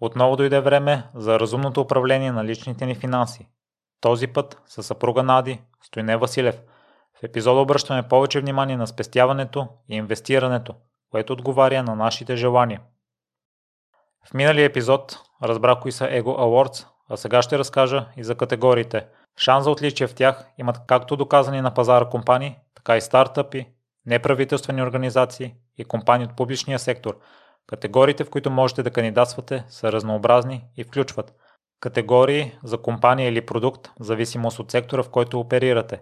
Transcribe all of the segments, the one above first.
Отново дойде време за разумното управление на личните ни финанси. Този път със съпруга Нади, Стойне Василев. В епизода обръщаме повече внимание на спестяването и инвестирането, което отговаря на нашите желания. В миналия епизод разбрах кои са Ego Awards, а сега ще разкажа и за категориите. Шанс за отличие в тях имат както доказани на пазара компании, така и стартъпи, неправителствени организации и компании от публичния сектор – Категориите, в които можете да кандидатствате, са разнообразни и включват категории за компания или продукт, в зависимост от сектора, в който оперирате,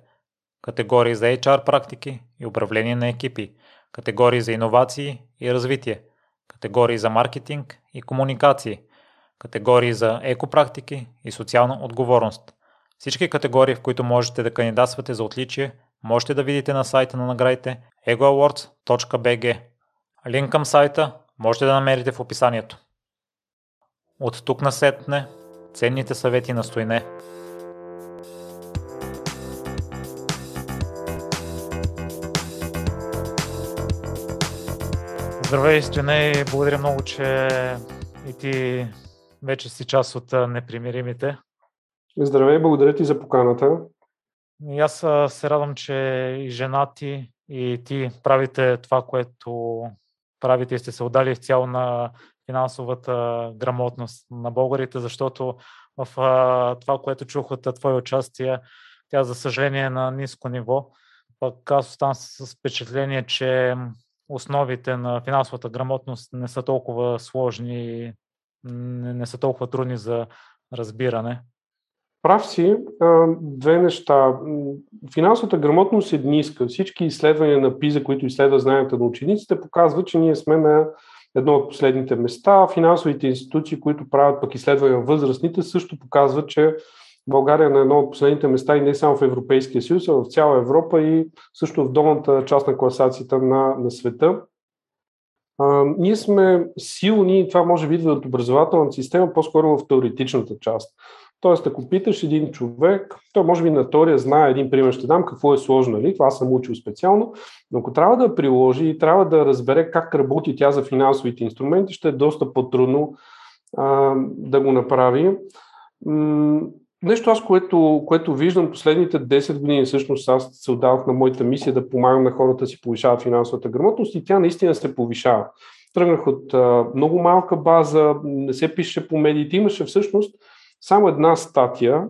категории за HR практики и управление на екипи, категории за иновации и развитие, категории за маркетинг и комуникации, категории за екопрактики и социална отговорност. Всички категории, в които можете да кандидатствате за отличие, можете да видите на сайта на наградите egoawards.bg. Линк към сайта можете да намерите в описанието. От тук на сетне ценните съвети на Стойне. Здравей, Стойне, и благодаря много, че и ти вече си част от непримиримите. Здравей, благодаря ти за поканата. И аз се радвам, че и жена ти, и ти правите това, което правите и сте се отдали изцяло на финансовата грамотност на българите, защото в това, което чух от твое участие, тя за съжаление е на ниско ниво. Пък аз оставам с впечатление, че основите на финансовата грамотност не са толкова сложни, не са толкова трудни за разбиране. Прав си. Две неща. Финансовата грамотност е ниска. Всички изследвания на ПИЗа, които изследват знанията на учениците, показват, че ние сме на едно от последните места. Финансовите институции, които правят пък изследвания на възрастните, също показват, че България е на едно от последните места и не само в Европейския съюз, а в цяла Европа и също в долната част на класацията на, на света. А, ние сме силни, това може би идва от образователната система, по-скоро в теоретичната част. Тоест, ако питаш един човек, той може би на теория знае един пример, ще дам какво е сложно, нали? това съм учил специално, но ако трябва да приложи и трябва да разбере как работи тя за финансовите инструменти, ще е доста по-трудно а, да го направи. М- нещо аз, което, което виждам последните 10 години, всъщност аз се отдавах на моята мисия да помагам на хората да си повишават финансовата грамотност и тя наистина се повишава. Тръгнах от а, много малка база, не се пише по медиите, имаше всъщност само една статия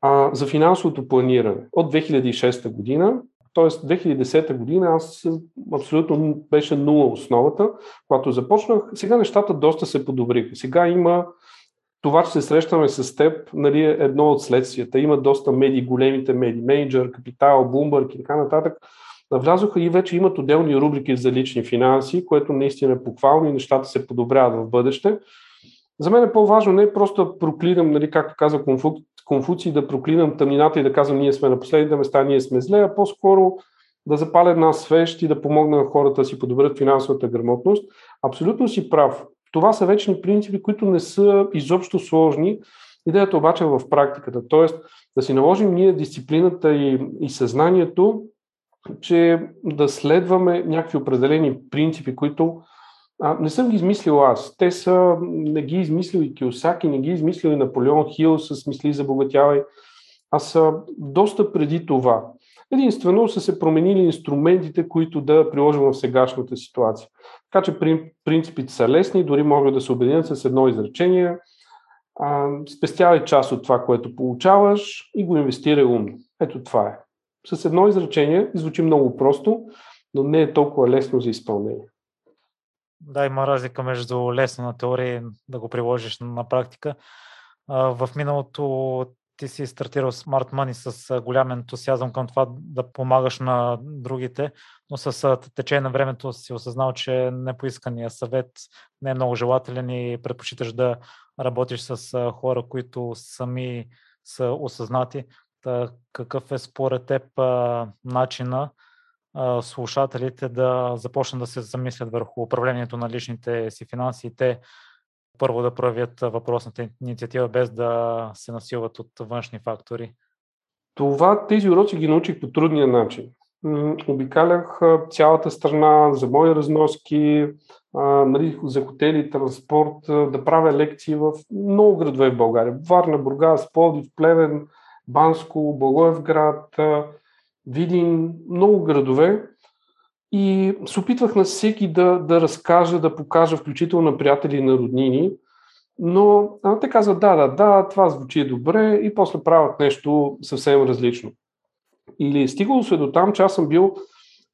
а, за финансовото планиране от 2006 година, т.е. 2010 година аз абсолютно беше нула основата, когато започнах. Сега нещата доста се подобриха. Сега има това, че се срещаме с теб, нали, е едно от следствията. Има доста медии, големите медии, менеджер, капитал, Bloomberg и така нататък. Навлязоха и вече имат отделни рубрики за лични финанси, което наистина е похвално и нещата се подобряват в бъдеще. За мен е по-важно не просто да проклинам, нали, както каза Конфу... Конфуций, да проклинам тъмнината и да казвам ние сме на последните места, ние сме зле, а по-скоро да запаля една свещ и да помогна на хората да си подобрят финансовата грамотност. Абсолютно си прав. Това са вечни принципи, които не са изобщо сложни. Идеята обаче е в практиката. Тоест да си наложим ние дисциплината и, и съзнанието, че да следваме някакви определени принципи, които а, не съм ги измислил аз. Те са, не ги измислил и Киосаки, не ги измислил и Наполеон Хил с мисли за богатявай. А са доста преди това. Единствено са се променили инструментите, които да приложим в сегашната ситуация. Така че принципите са лесни, дори могат да се обединят с едно изречение. А, спестявай част от това, което получаваш и го инвестирай умно. Ето това е. С едно изречение звучи много просто, но не е толкова лесно за изпълнение. Да, има разлика между лесно на теория и да го приложиш на практика. В миналото ти си стартирал Smart Money с голям ентусиазъм към това да помагаш на другите, но с течение на времето си осъзнал, че непоискания съвет не е много желателен и предпочиташ да работиш с хора, които сами са осъзнати. Та, какъв е според теб начина слушателите да започнат да се замислят върху управлението на личните си финанси и те първо да проявят въпросната инициатива без да се насилват от външни фактори? Това, тези уроци ги научих по трудния начин. обикалях цялата страна за мои разноски, нали, за хотели, транспорт, да правя лекции в много градове в България. Варна, Бургас, Пловдив, Плевен, Банско, Благоевград, Видин, много градове. И се опитвах на всеки да, да разкажа, да покажа, включително на приятели и на роднини. Но те казват, да, да, да, това звучи добре и после правят нещо съвсем различно. Или стигало се до там, че аз съм бил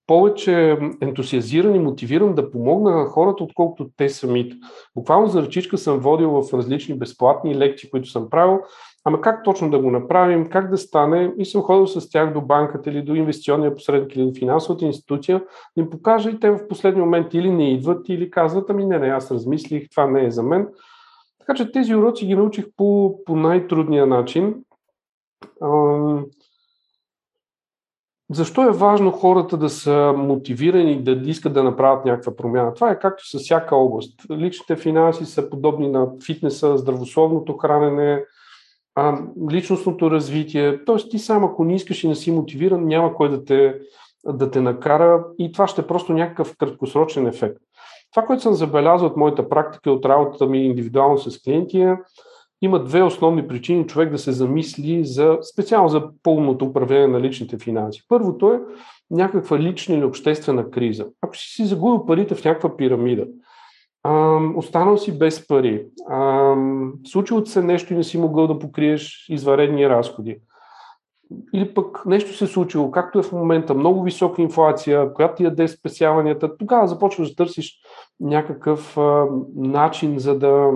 повече ентусиазиран и мотивиран да помогна на хората, отколкото те самите. Буквално за ръчичка съм водил в различни безплатни лекции, които съм правил, ама как точно да го направим, как да стане и съм ходил с тях до банката или до инвестиционния посредник или до финансовата институция, да им покажа и те в последния момент или не идват, или казват, ами не, не, аз размислих, това не е за мен. Така че тези уроци ги научих по, по най-трудния начин. Защо е важно хората да са мотивирани да искат да направят някаква промяна? Това е както с всяка област. Личните финанси са подобни на фитнеса, здравословното хранене, личностното развитие. Тоест ти сам, ако не искаш и не си мотивиран, няма кой да те, да те накара и това ще е просто някакъв краткосрочен ефект. Това, което съм забелязал от моята практика и от работата ми индивидуално с клиенти е, има две основни причини човек да се замисли за, специално за пълното управление на личните финанси. Първото е някаква лична или обществена криза. Ако си си загубил парите в някаква пирамида, ам, останал си без пари, ам, случило се нещо и не си могъл да покриеш изваредни разходи, или пък нещо се е случило, както е в момента, много висока инфлация, която ти яде спесяванията, тогава започваш да търсиш някакъв а, начин за да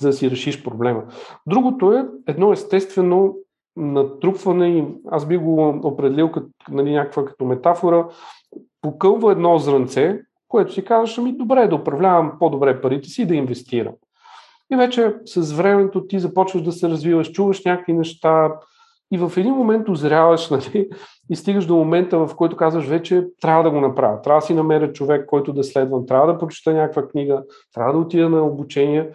за да си решиш проблема. Другото е едно естествено натрупване и аз би го определил като нали, някаква като метафора, покълва едно зранце, което си казваш, ами добре да управлявам по-добре парите си и да инвестирам. И вече с времето ти започваш да се развиваш, чуваш някакви неща и в един момент озряваш нали, и стигаш до момента, в който казваш вече трябва да го направя. Трябва да си намеря човек, който да следвам, трябва да прочета някаква книга, трябва да отида на обучение.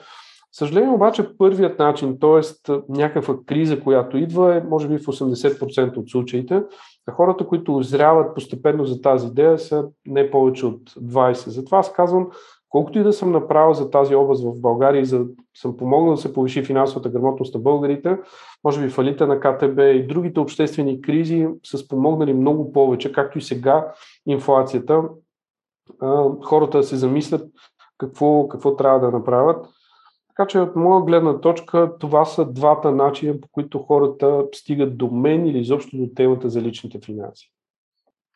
Съжаление обаче първият начин, т.е. някаква криза, която идва е може би в 80% от случаите, хората, които озряват постепенно за тази идея са не повече от 20. Затова аз казвам, колкото и да съм направил за тази област в България и за, съм помогнал да се повиши финансовата грамотност на българите, може би фалита на КТБ и другите обществени кризи са спомогнали много повече, както и сега инфлацията, хората се замислят какво, какво трябва да направят. Така че от моя гледна точка това са двата начина, по които хората стигат до мен или изобщо до темата за личните финанси.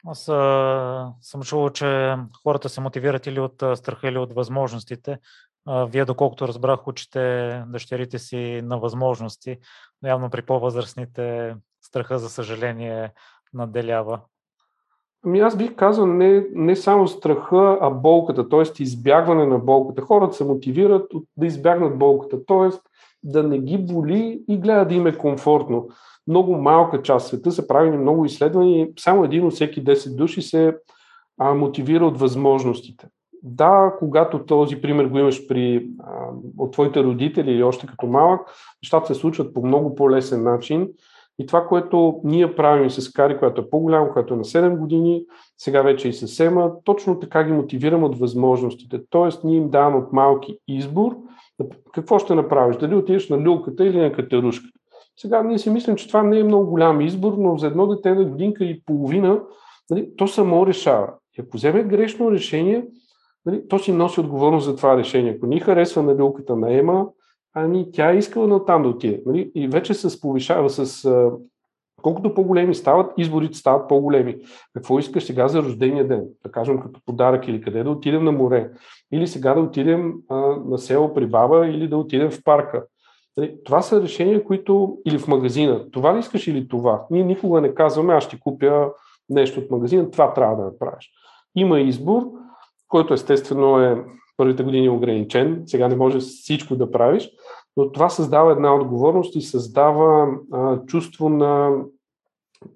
Аз а, съм чувал, че хората се мотивират или от страха, или от възможностите. А, вие, доколкото разбрах, учите дъщерите си на възможности, но явно при по-възрастните страха, за съжаление, наделява. Ами аз бих казал не, не само страха, а болката, т.е. избягване на болката. Хората се мотивират да избягнат болката, т.е. да не ги боли и гледат да им е комфортно. Много малка част света са правени много изследвания и само един от всеки 10 души се а, мотивира от възможностите. Да, когато този пример го имаш при, а, от твоите родители или още като малък, нещата се случват по много по-лесен начин и това, което ние правим с Кари, която е по-голяма, която е на 7 години, сега вече и с Сема, точно така ги мотивирам от възможностите. Тоест, ние им даваме от малки избор, какво ще направиш, дали отидеш на люлката или на катерушката. Сега ние си мислим, че това не е много голям избор, но за едно дете на годинка и половина, нали, то само решава. И ако вземе грешно решение, нали, то си носи отговорност за това решение. Ако ни харесва на люлката на Ема, Ами тя е искала на там да отиде. Нали? И вече се повишава с... А, колкото по-големи стават, изборите стават по-големи. Какво искаш сега за рождения ден? Да кажем като подарък или къде да отидем на море. Или сега да отидем а, на село при баба или да отидем в парка. Нали? Това са решения, които... Или в магазина. Това ли искаш или това? Ние никога не казваме, аз ще купя нещо от магазина, това трябва да направиш. Има избор, който естествено е първите години е ограничен, сега не можеш всичко да правиш, но това създава една отговорност и създава а, чувство на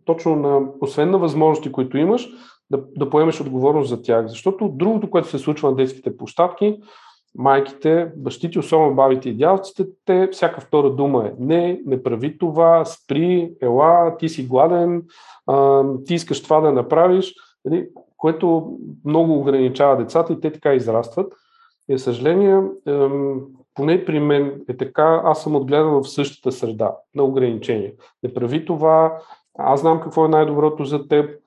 точно на, освен на възможности, които имаш, да, да поемеш отговорност за тях. Защото другото, което се случва на детските площадки, майките, бащите, особено бабите и дядовците, те всяка втора дума е не, не прави това, спри, ела, ти си гладен, а, ти искаш това да направиш, нали, което много ограничава децата и те така израстват. И, за съжаление, поне при мен е така, аз съм отгледан в същата среда на ограничения. Не прави това, аз знам какво е най-доброто за теб.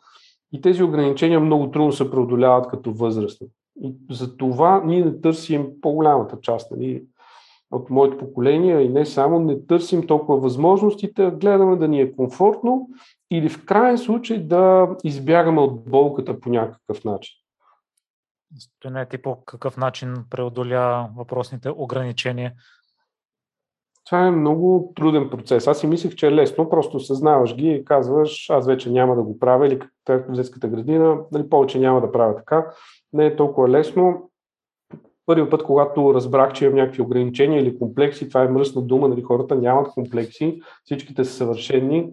И тези ограничения много трудно се преодоляват като възрастни. И за това ние не търсим по-голямата част нали, от моето поколение и не само не търсим толкова възможностите, гледаме да ни е комфортно или в крайен случай да избягаме от болката по някакъв начин. Стоене, ти по какъв начин преодоля въпросните ограничения? Това е много труден процес. Аз си мислех, че е лесно, просто съзнаваш ги и казваш, аз вече няма да го правя или в детската градина, нали, повече няма да правя така. Не е толкова лесно. Първият път, когато разбрах, че имам някакви ограничения или комплекси, това е мръсна дума, нали, хората нямат комплекси, всичките са съвършени.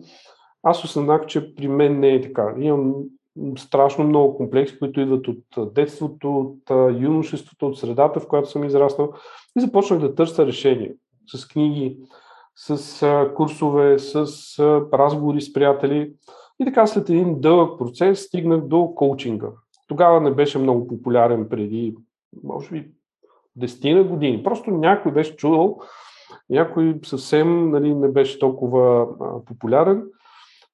Аз осъзнах, че при мен не е така. Имам страшно много комплекси, които идват от детството, от юношеството, от средата, в която съм израснал и започнах да търся решение с книги, с курсове, с разговори с приятели. И така след един дълъг процес стигнах до коучинга. Тогава не беше много популярен преди, може би, десетина години. Просто някой беше чувал, някой съвсем нали, не беше толкова а, популярен.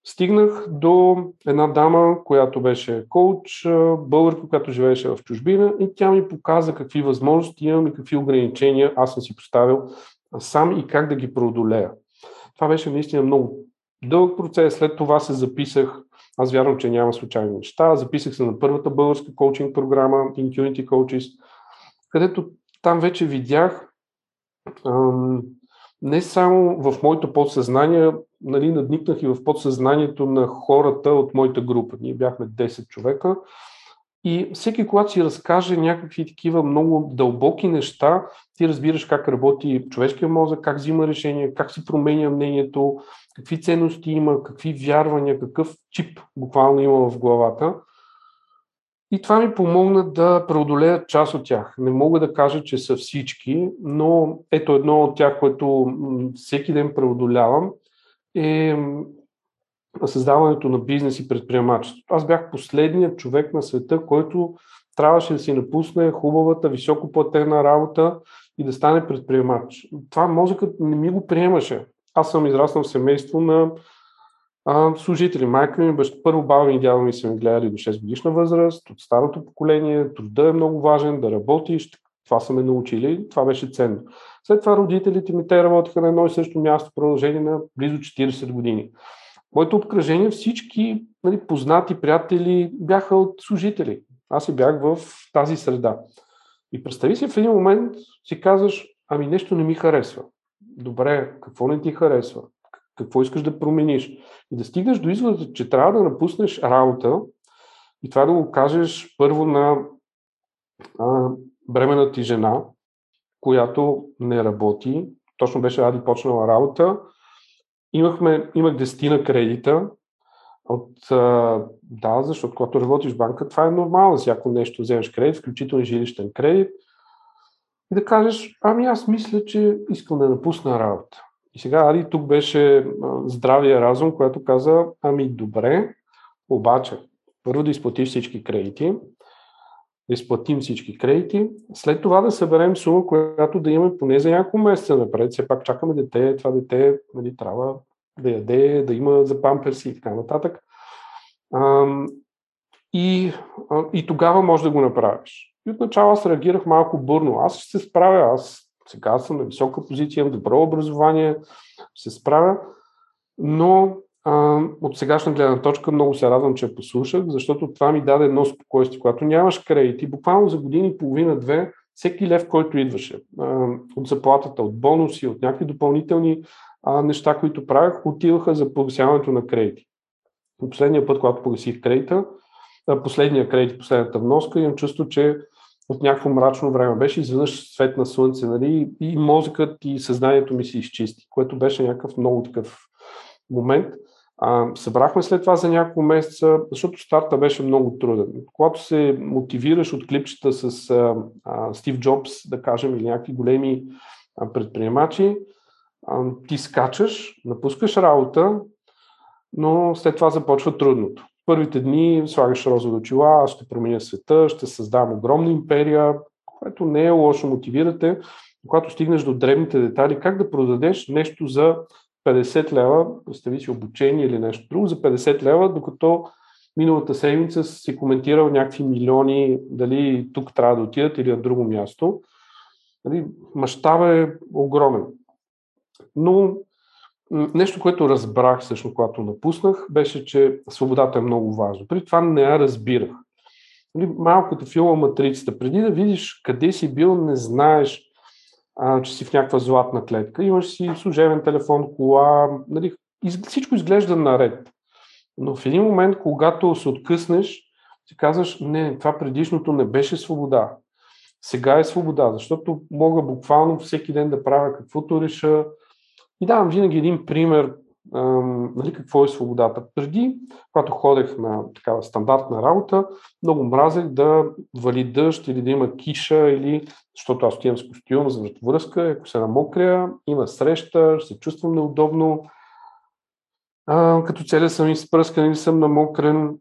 Стигнах до една дама, която беше коуч, българка, която живееше в чужбина и тя ми показа какви възможности имам и какви ограничения аз съм си поставил сам и как да ги преодолея. Това беше наистина много дълъг процес. След това се записах, аз вярвам, че няма случайни неща, записах се на първата българска коучинг програма Intuity Coaches, където там вече видях не само в моето подсъзнание, нали, надникнах и в подсъзнанието на хората от моята група. Ние бяхме 10 човека. И всеки, когато си разкаже някакви такива много дълбоки неща, ти разбираш как работи човешкия мозък, как взима решения, как си променя мнението, какви ценности има, какви вярвания, какъв чип буквално има в главата. И това ми помогна да преодолея част от тях. Не мога да кажа, че са всички, но ето едно от тях, което всеки ден преодолявам, е създаването на бизнес и предприемачество. Аз бях последният човек на света, който трябваше да си напусне хубавата, високо платена работа и да стане предприемач. Това мозъкът не ми го приемаше. Аз съм израснал в семейство на а, служители. Майка ми, баща, първо баба ми и дядо ми са ми гледали до 6 годишна възраст, от старото поколение, труда е много важен, да работиш, това са ме научили, това беше ценно. След това родителите ми, те работиха на едно и също място в продължение на близо 40 години. Моето обкръжение, всички нали, познати приятели бяха от служители. Аз си бях в тази среда. И представи си в един момент си казваш, ами нещо не ми харесва. Добре, какво не ти харесва? Какво искаш да промениш? И да стигнеш до извода, че трябва да напуснеш работа и това да го кажеш първо на а, бременна ти жена, която не работи. Точно беше Ади почнала работа. Имахме, имах дестина кредита, от, да, защото когато работиш в банка, това е нормално. Всяко нещо вземеш кредит, включително жилищен кредит. И да кажеш, ами аз мисля, че искам да напусна работа. И сега Ади тук беше здравия разум, който каза, ами добре, обаче първо да изплатиш всички кредити, да изплатим всички кредити, след това да съберем сума, която да имаме поне за няколко месеца напред. Все пак чакаме дете, това дете нали, трябва да яде, да има за памперси и така нататък. И, и тогава може да го направиш. И отначало аз реагирах малко бурно. Аз ще се справя, аз сега съм на висока позиция, имам добро образование, се справя, но а, от сегашна гледна точка много се радвам, че послушах, защото това ми даде едно спокойствие. Когато нямаш кредити, буквално за години и половина-две, всеки лев, който идваше а, от заплатата, от бонуси, от някакви допълнителни а, неща, които правях, отиваха за погасяването на кредити. Последния път, когато погасих кредита, последния кредит, последната вноска, имам чувство, че от някакво мрачно време беше изведнъж свет на слънце, нали, и мозъкът и съзнанието ми се изчисти, което беше някакъв много такъв момент. А, събрахме след това за няколко месеца, защото старта беше много труден. Когато се мотивираш от клипчета с а, а, Стив Джобс, да кажем, или някакви големи а, предприемачи, а, ти скачаш, напускаш работа, но след това започва трудното. Първите дни слагаш розови очила, ще променя света, ще създам огромна империя, което не е лошо, мотивирате, когато стигнеш до древните детали, как да продадеш нещо за 50 лева, представи си обучение или нещо друго, за 50 лева, докато миналата седмица си коментирал някакви милиони, дали тук трябва да отидат или на друго място. Нали, мащаба е огромен. Но нещо, което разбрах всъщност, когато напуснах, беше, че свободата е много важна. При това не я разбирах. Нали, малко като филма Матрицата. Преди да видиш къде си бил, не знаеш, а, че си в някаква златна клетка. Имаш си служебен телефон, кола, нали, всичко изглежда наред. Но в един момент, когато се откъснеш, си казваш, не, това предишното не беше свобода. Сега е свобода, защото мога буквално всеки ден да правя каквото реша. И давам винаги един пример, нали, какво е свободата. Преди, когато ходех на такава стандартна работа, много мразех да вали дъжд или да има киша, или, защото аз отивам с костюм за връзка, ако се намокря, има среща, се чувствам неудобно. А, като целя съм изпръскан или съм намокрен.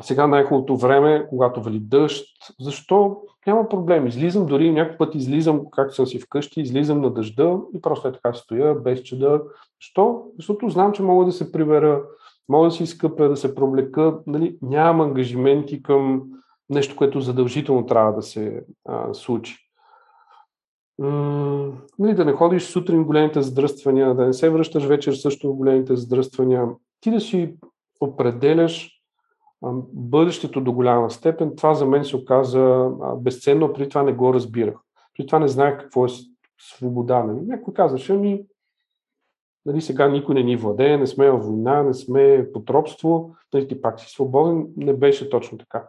Сега най-хубавото време, когато вали дъжд. Защо? Няма проблем. Излизам, дори някой път излизам, както съм си вкъщи, излизам на дъжда и просто е така стоя, без чеда. Защо? Защото знам, че мога да се прибера, мога да си изкъпя, да се проблека. Нали? Нямам ангажименти към нещо, което задължително трябва да се а, случи. М- нали, да не ходиш сутрин в големите задръствания, да не се връщаш вечер също в големите задръствания. Ти да си определяш бъдещето до голяма степен, това за мен се оказа безценно, при това не го разбирах. При това не знаех какво е свобода. Нали? Някой казваше, ми, нали, сега никой не ни владее, не сме във война, не сме под робство, нали, ти пак си свободен. Не беше точно така.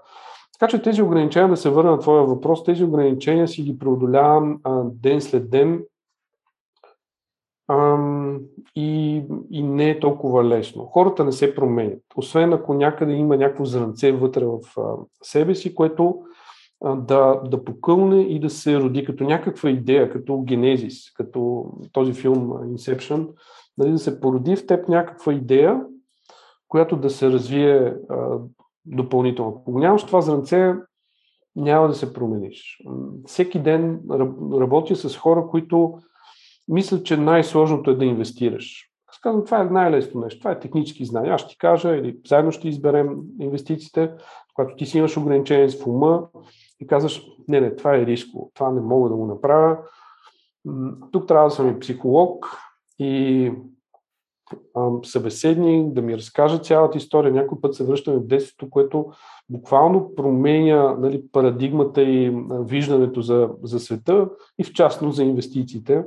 Така че тези ограничения, да се върна на твоя въпрос, тези ограничения си ги преодолявам а, ден след ден и, и не е толкова лесно. Хората не се променят, освен ако някъде има някакво зранце вътре в себе си, което да, да покълне и да се роди като някаква идея, като генезис, като този филм Inception, нали, да се породи в теб някаква идея, която да се развие а, допълнително. Ако нямаш това зранце, няма да се промениш. Всеки ден работя с хора, които мисля, че най-сложното е да инвестираш. Аз казвам, това е най-лесно нещо. Това е технически знания. Аз ще ти кажа или заедно ще изберем инвестициите, когато ти си имаш ограничение в ума и казваш, не, не, това е риско, това не мога да го направя. Тук трябва да съм и психолог и събеседник, да ми разкаже цялата история. Някой път се връщаме в детството, което буквално променя нали, парадигмата и виждането за, за света и в частност за инвестициите.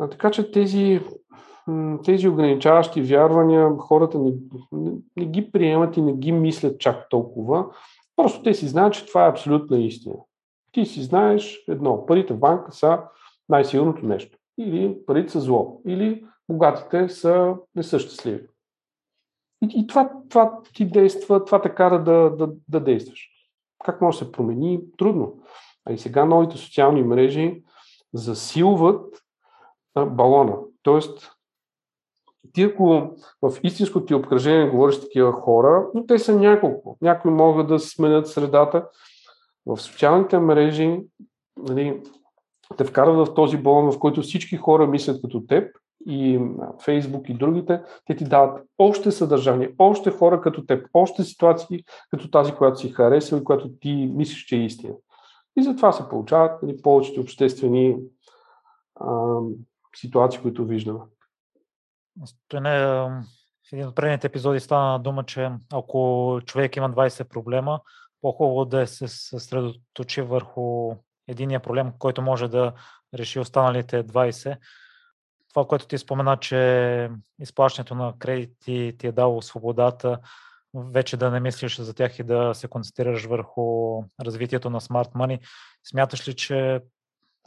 А, така че тези, тези ограничаващи вярвания хората не, не, не ги приемат и не ги мислят чак толкова. Просто те си знаят, че това е абсолютна истина. Ти си знаеш едно. Парите в банка са най-силното нещо. Или парите са зло. Или богатите са несъщастливи. И, и това, това ти действа, това те кара да, да, да действаш. Как може да се промени? Трудно. А и сега новите социални мрежи засилват балона. Тоест, ти ако в истинското ти обкръжение говориш с такива хора, но те са няколко. Някои могат да сменят средата. В социалните мрежи нали, те вкарват в този балон, в който всички хора мислят като теб и Фейсбук и другите, те ти дават още съдържание, още хора като теб, още ситуации като тази, която си харесал и която ти мислиш, че е истина. И затова се получават нали, повечето обществени ситуации, които виждаме. Стоене, в един от предните епизоди стана дума, че ако човек има 20 проблема, по-хубаво да се съсредоточи върху единия проблем, който може да реши останалите 20. Това, което ти спомена, че изплащането на кредити ти е дало свободата, вече да не мислиш за тях и да се концентрираш върху развитието на Smart Money. Смяташ ли, че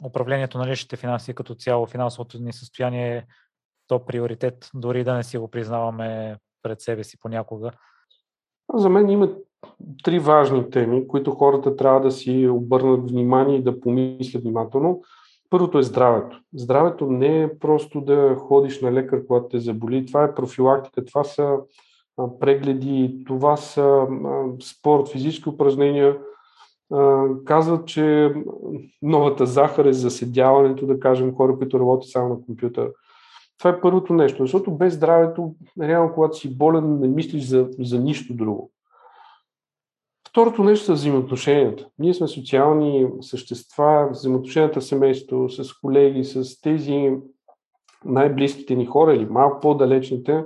управлението на личните финанси като цяло, финансовото ни състояние то приоритет, дори да не си го признаваме пред себе си понякога? За мен има три важни теми, които хората трябва да си обърнат внимание и да помислят внимателно. Първото е здравето. Здравето не е просто да ходиш на лекар, когато те заболи. Това е профилактика, това са прегледи, това са спорт, физически упражнения. Казват, че новата захар е заседяването, да кажем, хора, които работят само на компютър. Това е първото нещо, защото без здравето, реално, когато си болен, не мислиш за, за нищо друго. Второто нещо са взаимоотношенията. Ние сме социални същества, взаимоотношенията в семейството, с колеги, с тези най-близките ни хора или малко по-далечните,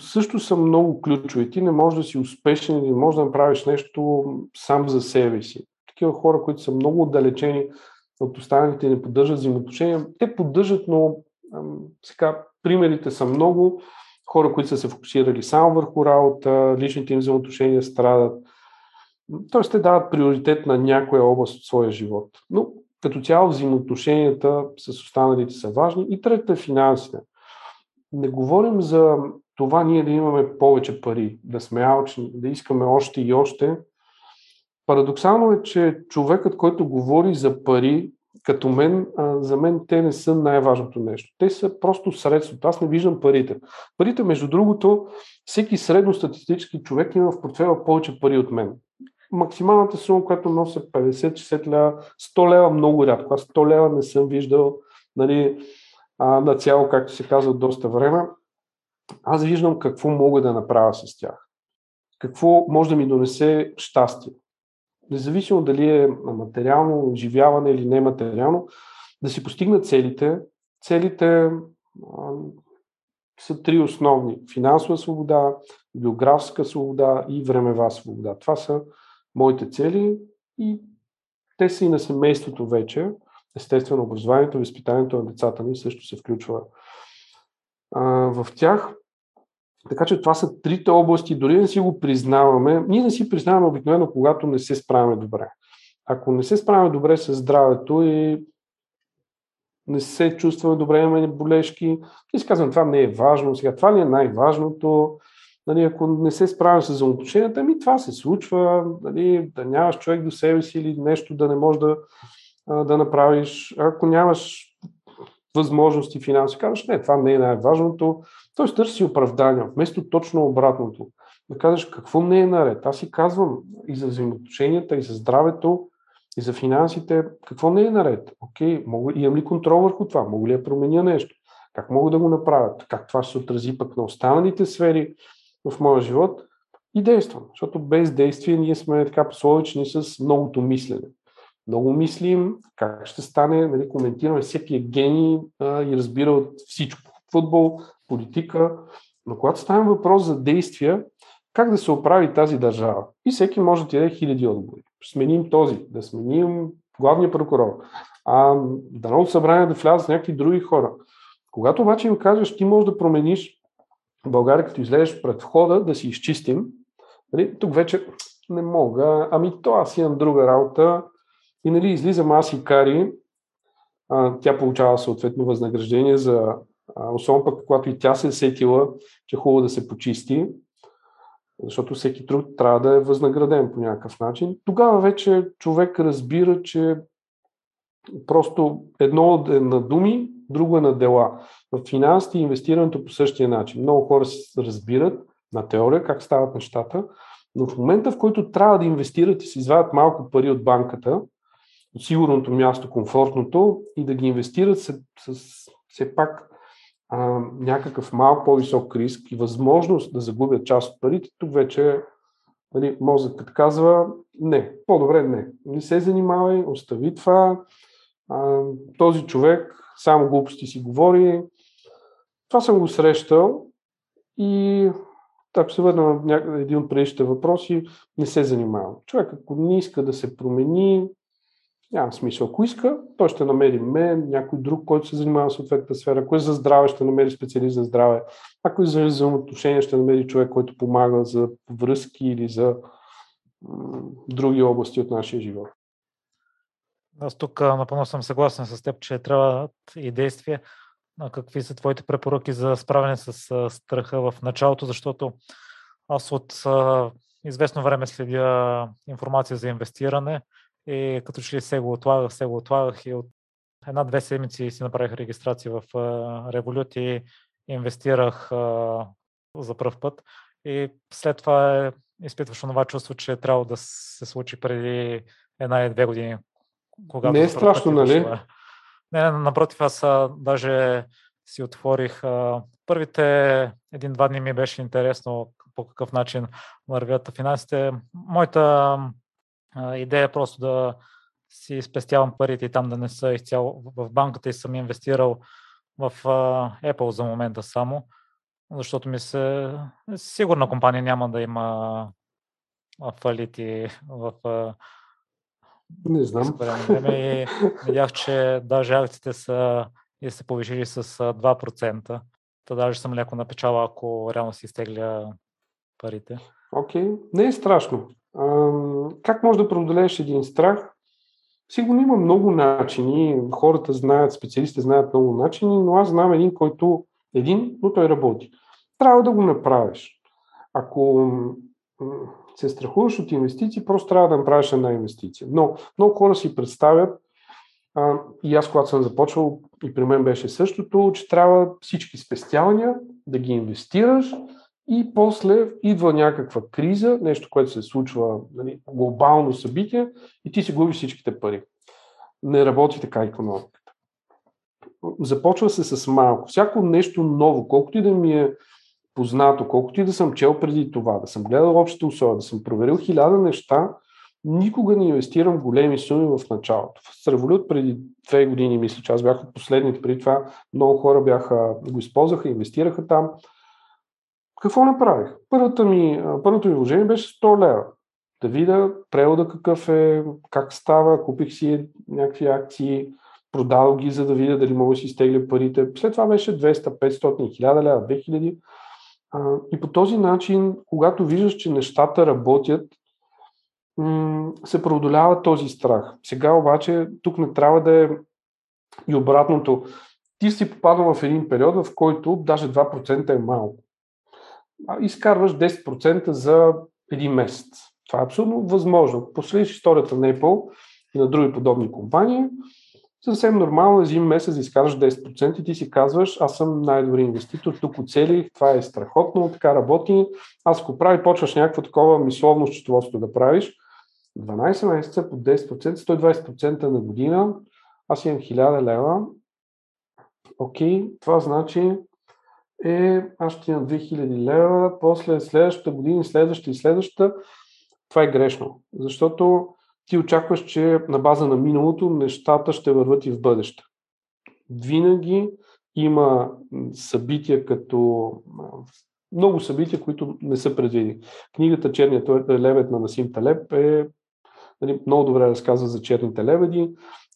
също са много ключови. Ти не можеш да си успешен или можеш да направиш нещо сам за себе си. Такива хора, които са много отдалечени от останалите, не поддържат взаимоотношения. Те поддържат, но сега примерите са много. Хора, които са се фокусирали само върху работа, личните им взаимоотношения страдат. Тоест, те дават приоритет на някоя област от своя живот. Но като цяло взаимоотношенията с останалите са важни. И трета е финансите. Не говорим за това ние да имаме повече пари, да сме алчни, да искаме още и още. Парадоксално е, че човекът, който говори за пари, като мен, за мен те не са най-важното нещо. Те са просто средството. Аз не виждам парите. Парите, между другото, всеки средностатистически човек има в портфела повече пари от мен. Максималната сума, която нося 50-60 лева, 100 лева много рядко. Аз 100 лева не съм виждал нали, на цяло, както се казва, доста време. Аз виждам какво мога да направя с тях. Какво може да ми донесе щастие независимо дали е материално оживяване или нематериално, да си постигнат целите. Целите а, са три основни. Финансова свобода, биографска свобода и времева свобода. Това са моите цели и те са и на семейството вече. Естествено, образованието, възпитанието на децата ни също се включва в тях. Така че това са трите области, дори не си го признаваме. Ние не си признаваме обикновено, когато не се справяме добре. Ако не се справяме добре с здравето и не се чувстваме добре, имаме болешки, и си казвам, това не е важно. Сега, това ли е най-важното? Нали, ако не се справя с взаимоотношенията, ми това се случва, нали, да нямаш човек до себе си или нещо да не можеш да, да направиш. Ако нямаш възможности финанси, казваш, не, това не е най-важното. Той търси оправдания, вместо точно обратното. Да кажеш какво не е наред. Аз си казвам и за взаимоотношенията, и за здравето, и за финансите, какво не е наред. Окей, мога, имам ли контрол върху това? Мога ли да променя нещо? Как мога да го направя? Как това ще се отрази пък на останалите сфери в моя живот? И действам. Защото без действие ние сме така пословични с многото мислене. Много мислим как ще стане, нали, коментираме, всеки е гений а, и разбира от всичко. Футбол, политика, но когато стане въпрос за действия, как да се оправи тази държава? И всеки може да ти даде хиляди отговори. Сменим този, да сменим главния прокурор, а да Народно събрание да влязат някакви други хора. Когато обаче им кажеш, ти можеш да промениш България, като излезеш пред входа, да си изчистим, нали, тук вече не мога, ами то аз имам друга работа и нали, излизам аз и Кари, а, тя получава съответно възнаграждение за особено пък, когато и тя се е сетила, че е хубаво да се почисти, защото всеки труд трябва да е възнаграден по някакъв начин. Тогава вече човек разбира, че просто едно е на думи, друго е на дела. В финансите и инвестирането по същия начин. Много хора разбират на теория как стават нещата, но в момента, в който трябва да инвестират и се извадят малко пари от банката, от сигурното място, комфортното, и да ги инвестират с, с все пак а, някакъв малко по-висок риск и възможност да загубят част от парите, тук вече нали, мозъкът казва не, по-добре не. Не се занимавай, остави това. А, този човек само глупости си говори. Това съм го срещал и ако се върна на един от предишните въпроси, не се занимавам. Човек, ако не иска да се промени, няма смисъл. Ако иска, той ще намери мен, някой друг, който се занимава с съответната сфера. Ако е за здраве, ще намери специалист за здраве. Ако е за взаимоотношения, ще намери човек, който помага за връзки или за други области от нашия живот. Аз тук напълно съм съгласен с теб, че трябва и действие. какви са твоите препоръки за справяне с страха в началото, защото аз от известно време следя информация за инвестиране и като че ли се го отлагах, се го отлагах и от една-две седмици си направих регистрация в Revolut и инвестирах за първ път. И след това е, изпитваш това чувство, че е трябва да се случи преди една или две години. Когато не е страшно, нали? Не, напротив, аз даже си отворих. Първите един-два дни ми беше интересно по какъв начин вървят финансите. Моята идея е просто да си спестявам парите и там да не са изцяло в банката и съм инвестирал в Apple за момента само, защото ми се сигурна компания няма да има фалити в не знам. Време и видях, че даже акциите са и се повишили с 2%. Та даже съм леко напечала, ако реално си изтегля парите. Окей, okay. не е страшно. Как може да преодолееш един страх? Сигурно има много начини, хората знаят, специалистите знаят много начини, но аз знам един, който един, но той работи. Трябва да го направиш. Ако се страхуваш от инвестиции, просто трябва да направиш една инвестиция. Но много хора си представят, а, и аз когато съм започвал, и при мен беше същото, че трябва всички спестявания да ги инвестираш и после идва някаква криза, нещо, което се случва, нали, глобално събитие и ти си губиш всичките пари. Не работи така економиката. Започва се с малко. Всяко нещо ново, колкото и да ми е познато, колкото и да съм чел преди това, да съм гледал общите условия, да съм проверил хиляда неща, никога не инвестирам големи суми в началото. В Револют преди две години, мисля, че аз бях от последните, преди това много хора бяха, го използваха, инвестираха там. Какво направих? Първата ми, първото ми вложение беше 100 лева. Да видя превода какъв е, как става, купих си някакви акции, продал ги, за да видя дали мога да си изтегля парите. След това беше 200, 500, 1000 лева, 2000. И по този начин, когато виждаш, че нещата работят, се преодолява този страх. Сега обаче тук не трябва да е и обратното. Ти си попадал в един период, в който даже 2% е малко. Изкарваш 10% за един месец. Това е абсолютно възможно. Последиш историята на Apple и на други подобни компании, съвсем нормално за един месец да изкараш 10% и ти си казваш, аз съм най-добри инвеститор, тук оцелих, това е страхотно, така работи. Аз ако прави, почваш някакво такова мисловно счетоводство да правиш, 12 месеца по 10%, 120% на година, аз имам 1000 лева, окей, това значи е, аз ще имам 2000 лева, после следващата година, следващата и следващата, това е грешно, защото ти очакваш, че на база на миналото нещата ще върват и в бъдеще. Винаги има събития като много събития, които не са предвидени. Книгата Черният лебед на Насим Талеп е нали, много добре разказва за черните лебеди.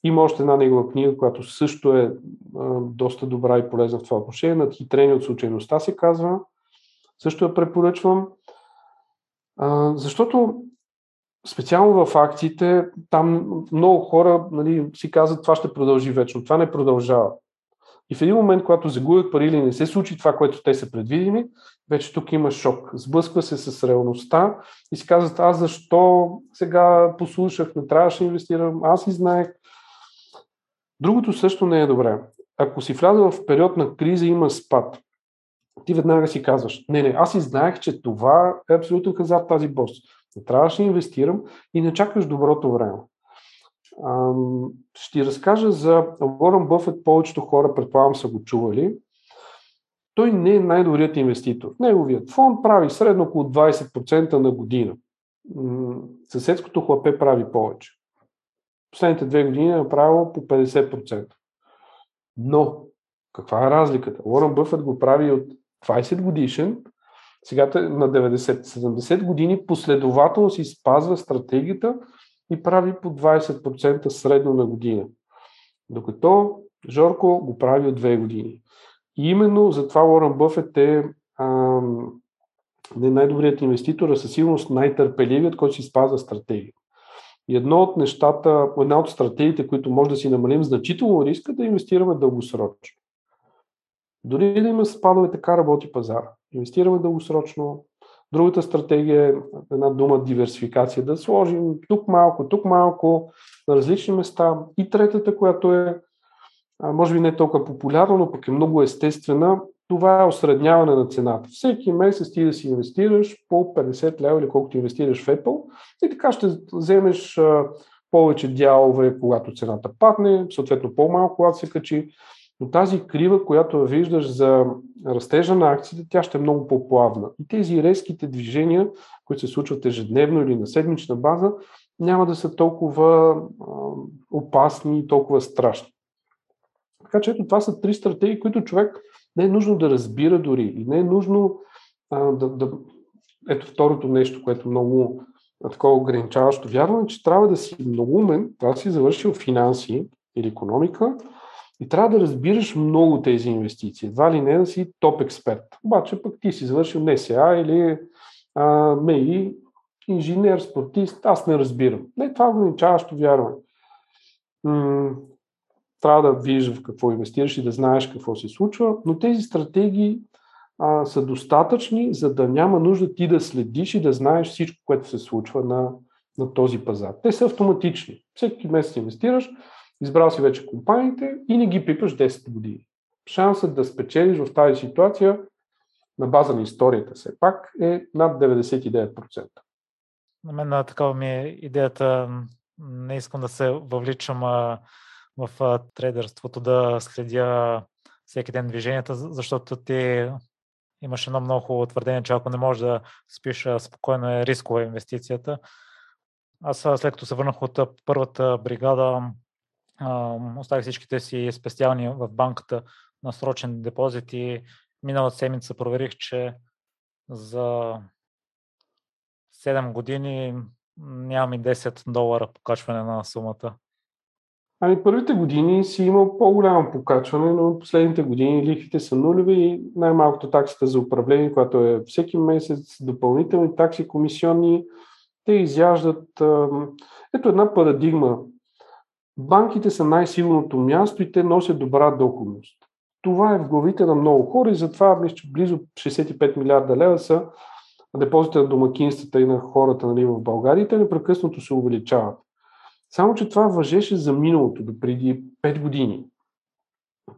Има още една негова книга, която също е а, доста добра и полезна в това отношение. Надхитрение от случайността се казва. Също я препоръчвам. А, защото специално в акциите, там много хора нали, си казват, това ще продължи вечно. Това не продължава. И в един момент, когато загубят пари или не се случи това, което те са предвидени, вече тук има шок. Сблъсква се с реалността и си казват, аз защо сега послушах, не трябваше да инвестирам, аз и знаех. Другото също не е добре. Ако си влязъл в период на криза, има спад. Ти веднага си казваш, не, не, аз и знаех, че това е абсолютно хазарт тази бос. Не трябваше да инвестирам и не чакаш доброто време. Ще ти разкажа за Уорън Бъфет. Повечето хора, предполагам, са го чували. Той не е най-добрият инвеститор. Неговият фонд прави средно около 20% на година. Съседското хлапе прави повече. Последните две години е направило по 50%. Но, каква е разликата? Уорън Бъфет го прави от 20 годишен сега на 90-70 години последователно си спазва стратегията и прави по 20% средно на година. Докато Жорко го прави от две години. И именно затова Уорън Бъфет е а, не най-добрият инвеститор, а със сигурност най-търпеливият, който си спазва стратегия. И едно от нещата, една от стратегиите, които може да си намалим значително риска, да инвестираме дългосрочно. Дори да има спадове, така работи пазар. Инвестираме дългосрочно. Другата стратегия е една дума диверсификация. Да сложим тук малко, тук малко, на различни места. И третата, която е, може би не толкова популярна, но пък е много естествена, това е осредняване на цената. Всеки месец ти да си инвестираш по 50 лева или колкото инвестираш в Apple и така ще вземеш повече дялове, когато цената падне, съответно по-малко, когато се качи. Но тази крива, която виждаш за растежа на акциите, тя ще е много по-плавна. И тези резките движения, които се случват ежедневно или на седмична база, няма да са толкова опасни и толкова страшни. Така че ето това са три стратегии, които човек не е нужно да разбира дори и не е нужно а, да, да... Ето второто нещо, което много такова ограничаващо вярване, че трябва да си много умен, трябва да си завършил финанси или економика и трябва да разбираш много тези инвестиции. Едва ли не да си топ експерт. Обаче пък ти си завършил НСА или а, МЕИ, инженер, спортист, аз не разбирам. Не, това е ограничаващо вярване. Трябва да видиш в какво инвестираш и да знаеш какво се случва, но тези стратегии а, са достатъчни, за да няма нужда ти да следиш и да знаеш всичко, което се случва на, на този пазар. Те са автоматични. Всеки месец инвестираш, избрал си вече компаниите и не ги пипаш 10 години. Шансът да спечелиш в тази ситуация на база на историята все пак е над 99%. На мен такава ми е идеята. Не искам да се въвличам в трейдърството да следя всеки ден движенията, защото ти имаш едно много хубаво твърдение, че ако не можеш да спиш спокойно е рискова инвестицията. Аз след като се върнах от първата бригада, оставих всичките си спестявания в банката на срочен депозит и миналата седмица проверих, че за 7 години нямам и 10 долара покачване на сумата. Ами първите години си имал по-голямо покачване, но последните години лихвите са нулеви и най-малкото таксата за управление, която е всеки месец, допълнителни такси, комисионни, те изяждат. Ето една парадигма. Банките са най-сигурното място и те носят добра доходност. Това е в главите на много хора и затова мисля, близо 65 милиарда лева са депозите на домакинствата и на хората нали, в България те непрекъснато се увеличават. Само, че това въжеше за миналото, до преди 5 години.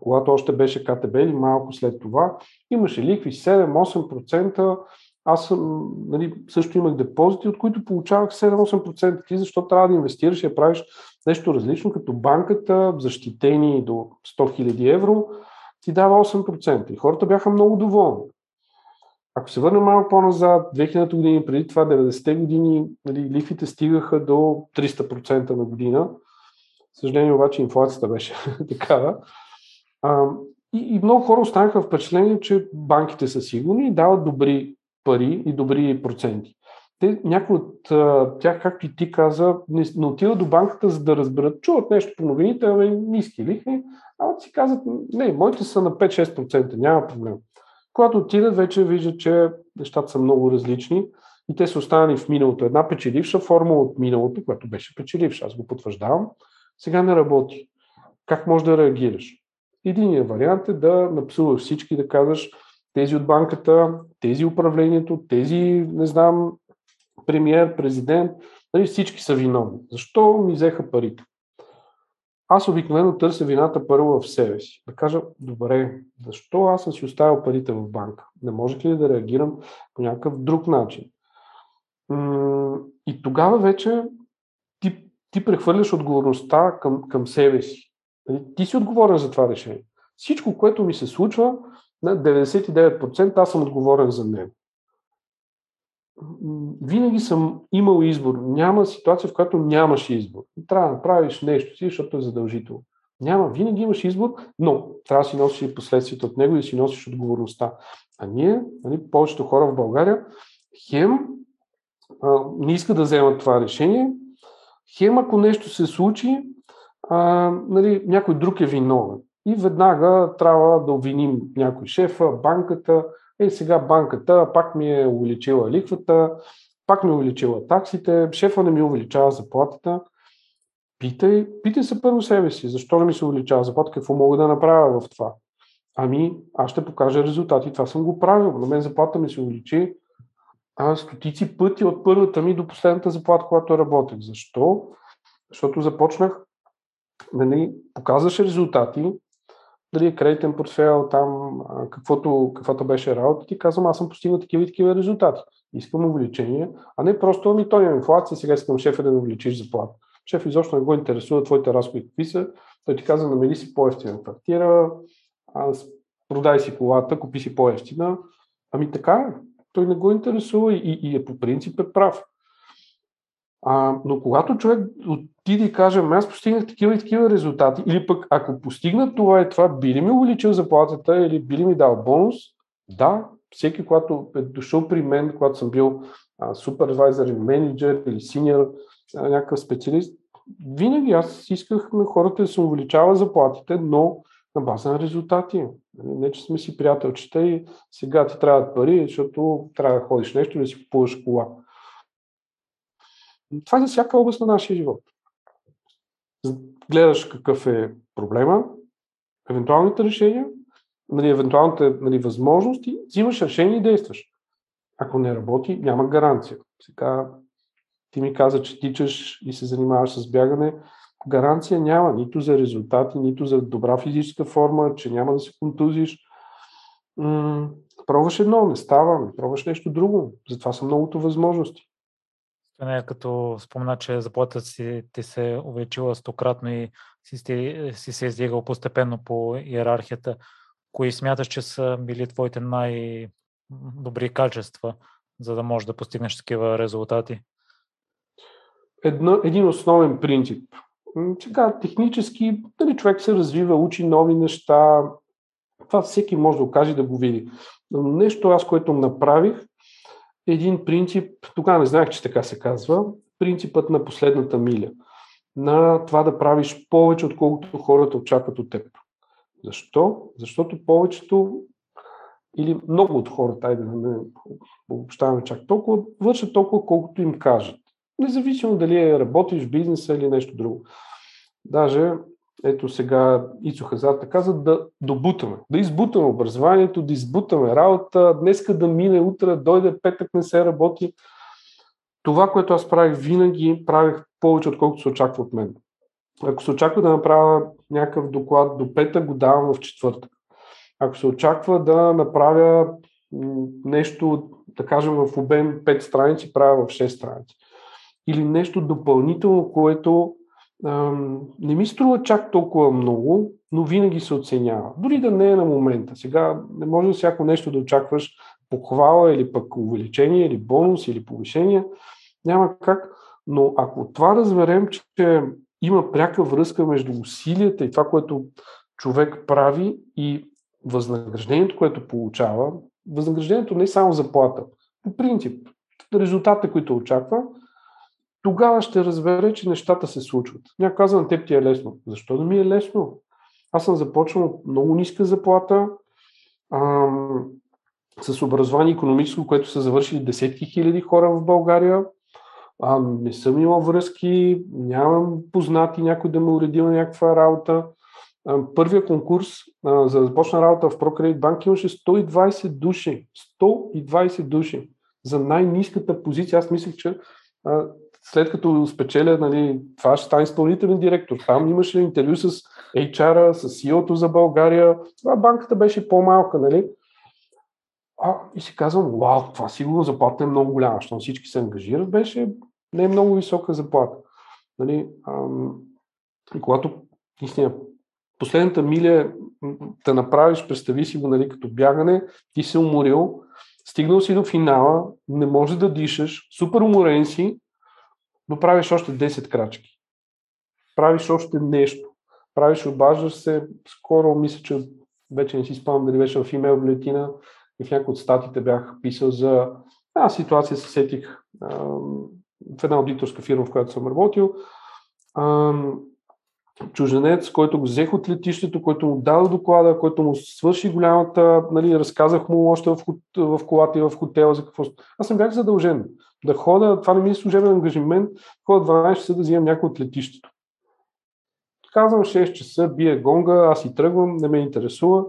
Когато още беше КТБ или малко след това, имаше ликви 7-8%. Аз съм, нали, също имах депозити, от които получавах 7-8%. Ти защо трябва да инвестираш и да правиш нещо различно, като банката, защитени до 100 000 евро, ти дава 8%. И хората бяха много доволни. Ако се върнем малко по-назад, 2000 години, преди това 90-те години, нали, лихвите стигаха до 300% на година. Съжаление обаче инфлацията беше такава. А, и, и много хора останаха впечатление, че банките са сигурни и дават добри пари и добри проценти. Те, някои от а, тях, както и ти каза, не, не отиват до банката, за да разберат, чуват нещо по новините, ами ниски лихви, а си казват, не, моите са на 5-6%, няма проблем. Когато отидат, вече виждат, че нещата са много различни и те са останали в миналото. Една печеливша формула от миналото, която беше печеливша, аз го потвърждавам, сега не работи. Как можеш да реагираш? Единият вариант е да напсуваш всички, да казваш тези от банката, тези управлението, тези, не знам, премьер, президент, нали, всички са виновни. Защо ми взеха парите? Аз обикновено търся вината първо в себе си. Да кажа, добре, защо аз съм си оставил парите в банка? Не може ли да реагирам по някакъв друг начин? И тогава вече ти, ти прехвърляш отговорността към, към себе си. Нали, ти си отговорен за това решение. Всичко, което ми се случва, на 99% аз съм отговорен за него винаги съм имал избор. Няма ситуация, в която нямаш избор. Трябва да направиш нещо си, защото е задължително. Няма. Винаги имаш избор, но трябва да си носиш последствията от него и да си носиш отговорността. А ние, нали, повечето хора в България, хем а, не искат да вземат това решение, хем ако нещо се случи, а, нали, някой друг е виновен. И веднага трябва да обвиним някой шефа, банката, е, сега банката пак ми е увеличила ликвата, пак ми е увеличила таксите, шефа не ми увеличава заплатата. Питай, питай се първо себе си, защо не ми се увеличава заплата, какво мога да направя в това. Ами, аз ще покажа резултати. Това съм го правил. На мен заплата ми се увеличи а, стотици пъти от първата ми до последната заплата, когато работех. Защо? Защото започнах, нали, показваше резултати, дали е кредитен портфел, там каквото, каквото беше работа, ти казвам, аз съм постигнал такива и такива резултати. Искам увеличение, а не просто, ами той има инфлация, сега искам шефа да ми увеличиш заплата. Шеф изобщо не го интересува твоите разходи какви са. Той ти каза, намери си по-ефтина квартира, продай си колата, купи си по-ефтина. Ами така е. Той не го интересува и, и е по принцип е прав. А, но когато човек отиде и каже, аз постигнах такива и такива резултати, или пък ако постигна това и това, би ли ми увеличил заплатата или би ли ми дал бонус? Да, всеки, когато е дошъл при мен, когато съм бил супервайзър или менеджер или синьор, някакъв специалист, винаги аз исках на хората да се увеличава заплатите, но на база на резултати. Нали, не, че сме си приятелчета и сега ти трябват пари, защото трябва да ходиш нещо или да си купуваш кола. Това е за всяка област на нашия живот. Гледаш какъв е проблема, евентуалните решения, нали, евентуалните нали, възможности, взимаш решение и действаш. Ако не работи, няма гаранция. Сега ти ми каза, че тичаш и се занимаваш с бягане. Гаранция няма нито за резултати, нито за добра физическа форма, че няма да се контузиш. М- пробваш едно, не става, пробваш нещо друго. Затова са многото възможности. Не, като спомена, че заплатата си ти се увеличила стократно и си, си се издигал постепенно по иерархията. Кои смяташ, че са били твоите най-добри качества, за да можеш да постигнеш такива резултати? Едно, един основен принцип. Сега, технически, дали човек се развива, учи нови неща, това всеки може да окаже да го види. Но нещо аз, което направих, един принцип, тогава не знаех, че така се казва, принципът на последната миля. На това да правиш повече, отколкото хората очакват от теб. Защо? Защото повечето или много от хората, айде да не обобщаваме чак толкова, вършат толкова, колкото им кажат. Независимо дали работиш в бизнеса или нещо друго. Даже ето сега Ицо Хазарта каза да добутаме, да избутаме образованието, да избутаме работа, днеска да мине, утре дойде, петък не се работи. Това, което аз правих винаги, правих повече, отколкото се очаква от мен. Ако се очаква да направя някакъв доклад до петък, го давам в четвъртък. Ако се очаква да направя нещо, да кажем в обем 5 страници, правя в 6 страници. Или нещо допълнително, което не ми струва чак толкова много, но винаги се оценява. Дори да не е на момента. Сега не може всяко нещо да очакваш похвала или пък увеличение, или бонус, или повишение. Няма как. Но ако това разберем, че има пряка връзка между усилията и това, което човек прави и възнаграждението, което получава, възнаграждението не е само заплата. По принцип, резултатите, които очаква, тогава ще разбере, че нещата се случват. Някой казва на теб ти е лесно. Защо да ми е лесно? Аз съм започнал от много ниска заплата, ам, с образование економическо, което са завършили десетки хиляди хора в България. А, не съм имал връзки, нямам познати някой да ме уреди на някаква работа. А, първия конкурс, а, за да започна работа в ProCredit Bank, имаше 120 души. 120 души. За най-низката позиция. Аз мислех, че а, след като спечеля, нали, това ще стане изпълнителен директор. Там имаше интервю с HR-а, с CEO-то за България. Това банката беше по-малка, нали? А, и си казвам, вау, това сигурно заплата е много голяма, защото всички се ангажират, беше не е много висока заплата. Нали, ам, и когато, наистина, последната миля да направиш, представи си го, нали, като бягане, ти се уморил, стигнал си до финала, не можеш да дишаш, супер уморен си, но правиш още 10 крачки. Правиш още нещо. Правиш, обаждаш се, скоро мисля, че вече не си спомням дали беше в имейл бюлетина и в някои от статите бях писал за една ситуация, се сетих в една аудиторска фирма, в която съм работил. чуженец, който го взех от летището, който му даде доклада, който му свърши голямата, нали, разказах му още в, в колата и в хотела за какво. Аз съм бях задължен да хода, това не ми е служебен ангажимент, хода 12 часа да взимам някой от летището. Казвам 6 часа, бие гонга, аз и тръгвам, не ме интересува.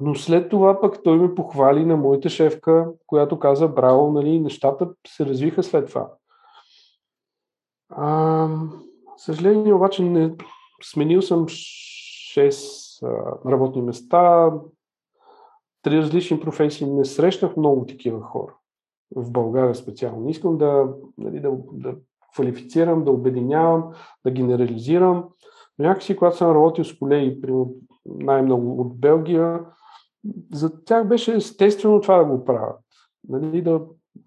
Но след това пък той ме похвали на моята шефка, която каза, браво, нали, нещата се развиха след това. А, съжаление обаче не, сменил съм 6 а, работни места, три различни професии, не срещнах много такива хора в България специално. Искам да, нали, да, да квалифицирам, да обединявам, да генерализирам. Но някакси, когато съм работил с колеги, най-много от Белгия, за тях беше естествено това да го правят. Нали, да,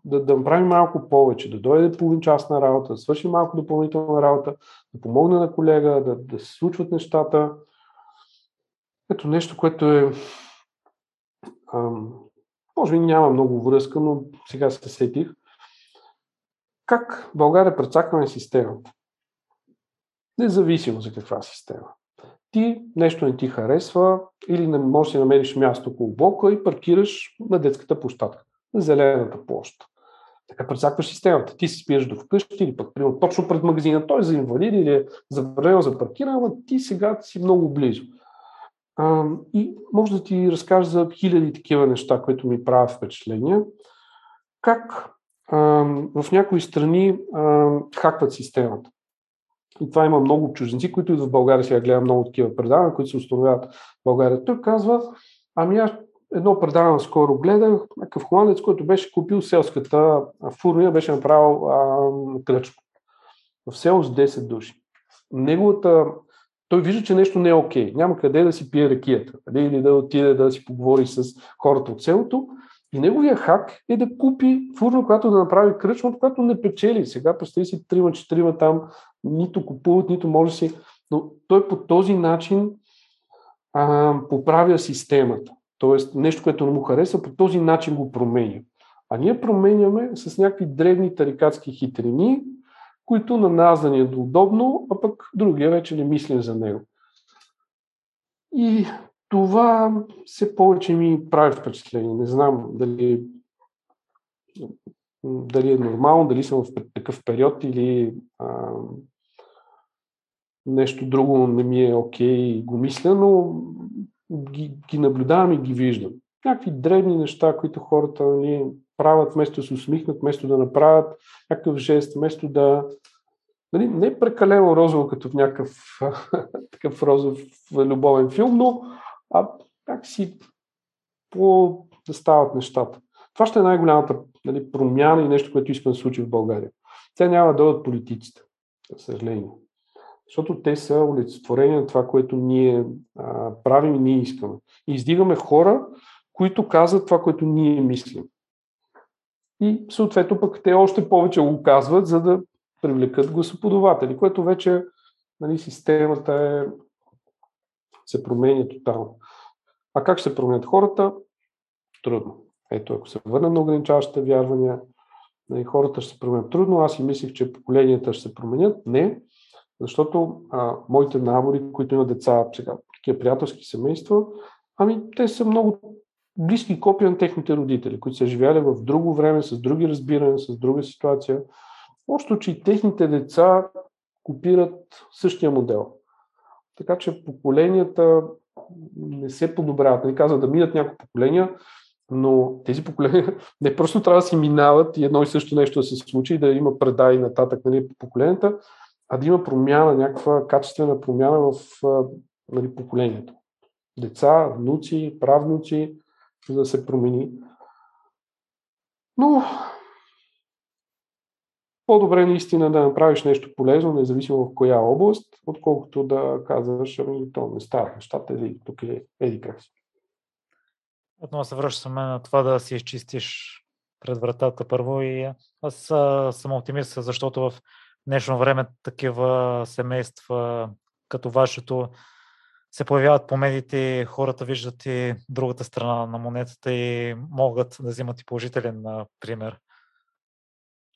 да, да направим малко повече, да дойде половин час на работа, да свърши малко допълнителна работа, да помогне на колега, да, да се случват нещата. Ето нещо, което е може би няма много връзка, но сега се сетих. Как България прецакваме системата? Независимо за каква система. Ти нещо не ти харесва или не можеш да намериш място около блока и паркираш на детската площадка, на зелената площ. Така прецакваш системата. Ти си спираш до вкъщи или пък примерно, точно пред магазина, той е за инвалиди или е забранено за паркиране, но ти сега си много близо. А, и може да ти разкажа за хиляди такива неща, които ми правят впечатление. Как а, в някои страни а, хакват системата. И това има много чужденци, които и в България сега гледам много такива предавания, които се установяват в България. Той казва, ами аз едно предаване скоро гледах, някакъв холандец, който беше купил селската фурния, беше направил а, кръчка. В село с 10 души. Неговата той вижда, че нещо не е окей. Okay. Няма къде да си пие ракията нали? или да отиде да си поговори с хората от селото. И неговия хак е да купи фурна, която да направи кръчма, която не печели. Сега представи си трима, четирима там, нито купуват, нито може си. Но той по този начин а, поправя системата. Тоест нещо, което не му харесва, по този начин го променя. А ние променяме с някакви древни тарикатски хитрини, които на нас да ни е удобно, а пък другия вече не мислим за него. И това все повече ми прави впечатление. Не знам дали, дали е нормално, дали съм в такъв период или а, нещо друго не ми е окей и го мисля, но ги, ги наблюдавам и ги виждам. Някакви древни неща, които хората нали, правят, вместо да се усмихнат, вместо да направят някакъв жест, вместо да... Нали, не е прекалено розово, като в някакъв такъв розов любовен филм, но а как си по да стават нещата. Това ще е най-голямата нали, промяна и нещо, което искам да случи в България. Те няма да дойдат политиците, за съжаление. Защото те са олицетворение на това, което ние а, правим и ние искаме. И издигаме хора, които казват това, което ние мислим. И съответно пък те още повече го казват, за да привлекат гласоподаватели, което вече нали, системата е, се променя тотално. А как ще се променят хората? Трудно. Ето, ако се върнем на ограничаващите вярвания, нали, хората ще се променят трудно. Аз и мислих, че поколенията ще се променят. Не, защото а, моите набори, които имат деца, сега, такива приятелски семейства, ами те са много близки копия на техните родители, които са живяли в друго време, с други разбирания, с друга ситуация. Общо, че и техните деца копират същия модел. Така че поколенията не се подобряват. Не казват да минат няколко поколения, но тези поколения не просто трябва да си минават и едно и също нещо да се случи и да има предай нататък нали, по поколенията, а да има промяна, някаква качествена промяна в нали, поколението. Деца, внуци, правнуци, да се промени. Но по-добре наистина да направиш нещо полезно, независимо в коя област, отколкото да казваш, ами то не става нещата или тук е еди как си. Отново се връщаме на това да си изчистиш пред вратата първо и аз а, съм оптимист, защото в днешно време такива семейства като вашето се появяват по медиите, хората виждат и другата страна на монетата и могат да взимат и положителен пример.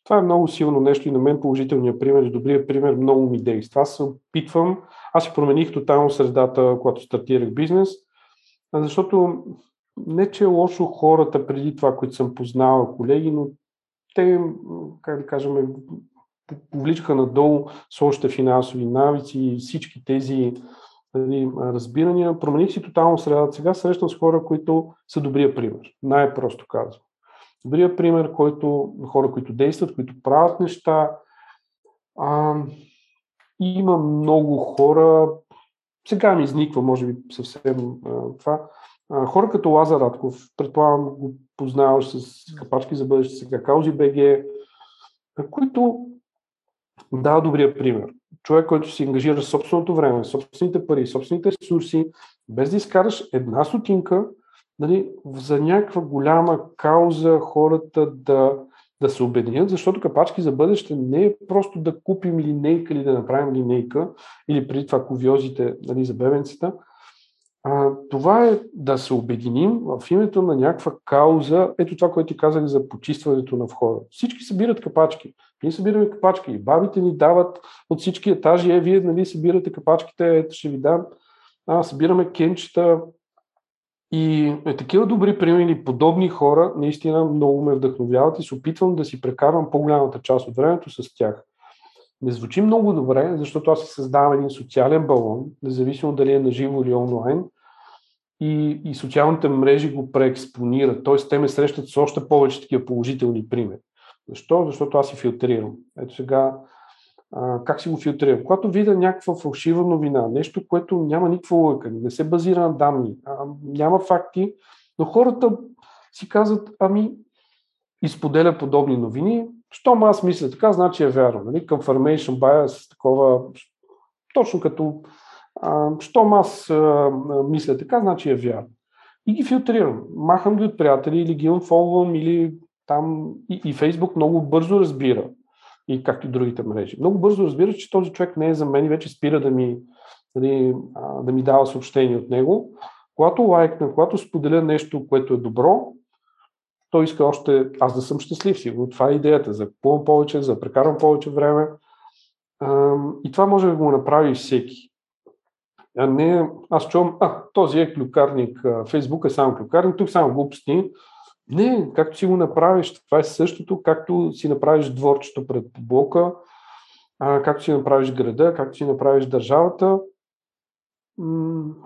Това е много силно нещо и на мен положителният пример и добрият пример много ми действа. Аз се опитвам, аз си промених тотално средата, когато стартирах бизнес, защото не че е лошо хората преди това, които съм познавал колеги, но те, как да кажем, повличаха надолу с още финансови навици и всички тези нали, разбирания. Промених си тотално средата. Сега срещам с хора, които са добрия пример. Най-просто казвам. Добрия пример, който, хора, които действат, които правят неща. А, има много хора, сега ми изниква, може би съвсем а, това, а, хора като Лазар Радков, предполагам го познаваш с капачки за бъдеще, сега Каузи БГ, които дава добрия пример. Човек, който си ангажира собственото време, собствените пари, собствените ресурси, без да изкараш една сотинка, нали, за някаква голяма кауза хората да, да се обединят, защото капачки за бъдеще не е просто да купим линейка или да направим линейка, или преди това ковиозите нали, за бебенцата, а, това е да се обединим в името на някаква кауза. Ето това, което ти казах за почистването на входа. Всички събират капачки. Ние събираме капачки. Бабите ни дават от всички етажи. Е, вие нали, събирате капачките, ето ще ви дам. А, събираме кенчета. И е, такива добри примери, подобни хора, наистина много ме вдъхновяват и се опитвам да си прекарвам по-голямата част от времето с тях. Не звучи много добре, защото аз си създавам един социален балон, независимо дали е на живо или онлайн, и, и социалните мрежи го преекспонират, т.е. те ме срещат с още повече такива положителни примери. Защо? Защото аз си филтрирам. Ето сега, а, как си го филтрирам? Когато видя някаква фалшива новина, нещо, което няма никаква лъка, не се базира на данни, а, няма факти, но хората си казват, ами, изподеля подобни новини, щом аз мисля така, значи е вярно. Нали? Confirmation bias, такова, точно като а, щом аз мисля така, значи е вярно. И ги филтрирам. Махам ги от приятели или ги unfollowвам или там и, и Фейсбук много бързо разбира и както и другите мрежи. Много бързо разбира, че този човек не е за мен и вече спира да ми, нали, да ми дава съобщение от него. Когато лайкна, когато споделя нещо, което е добро, той иска още аз да съм щастлив. Сигурно това е идеята, за купувам повече, за прекарам повече време. И това може да го направи всеки. А не, аз чувам, а, този е клюкарник, Фейсбук е само клюкарник, тук само глупости. Не, както си го направиш, това е същото, както си направиш дворчето пред блока, както си направиш града, както си направиш държавата,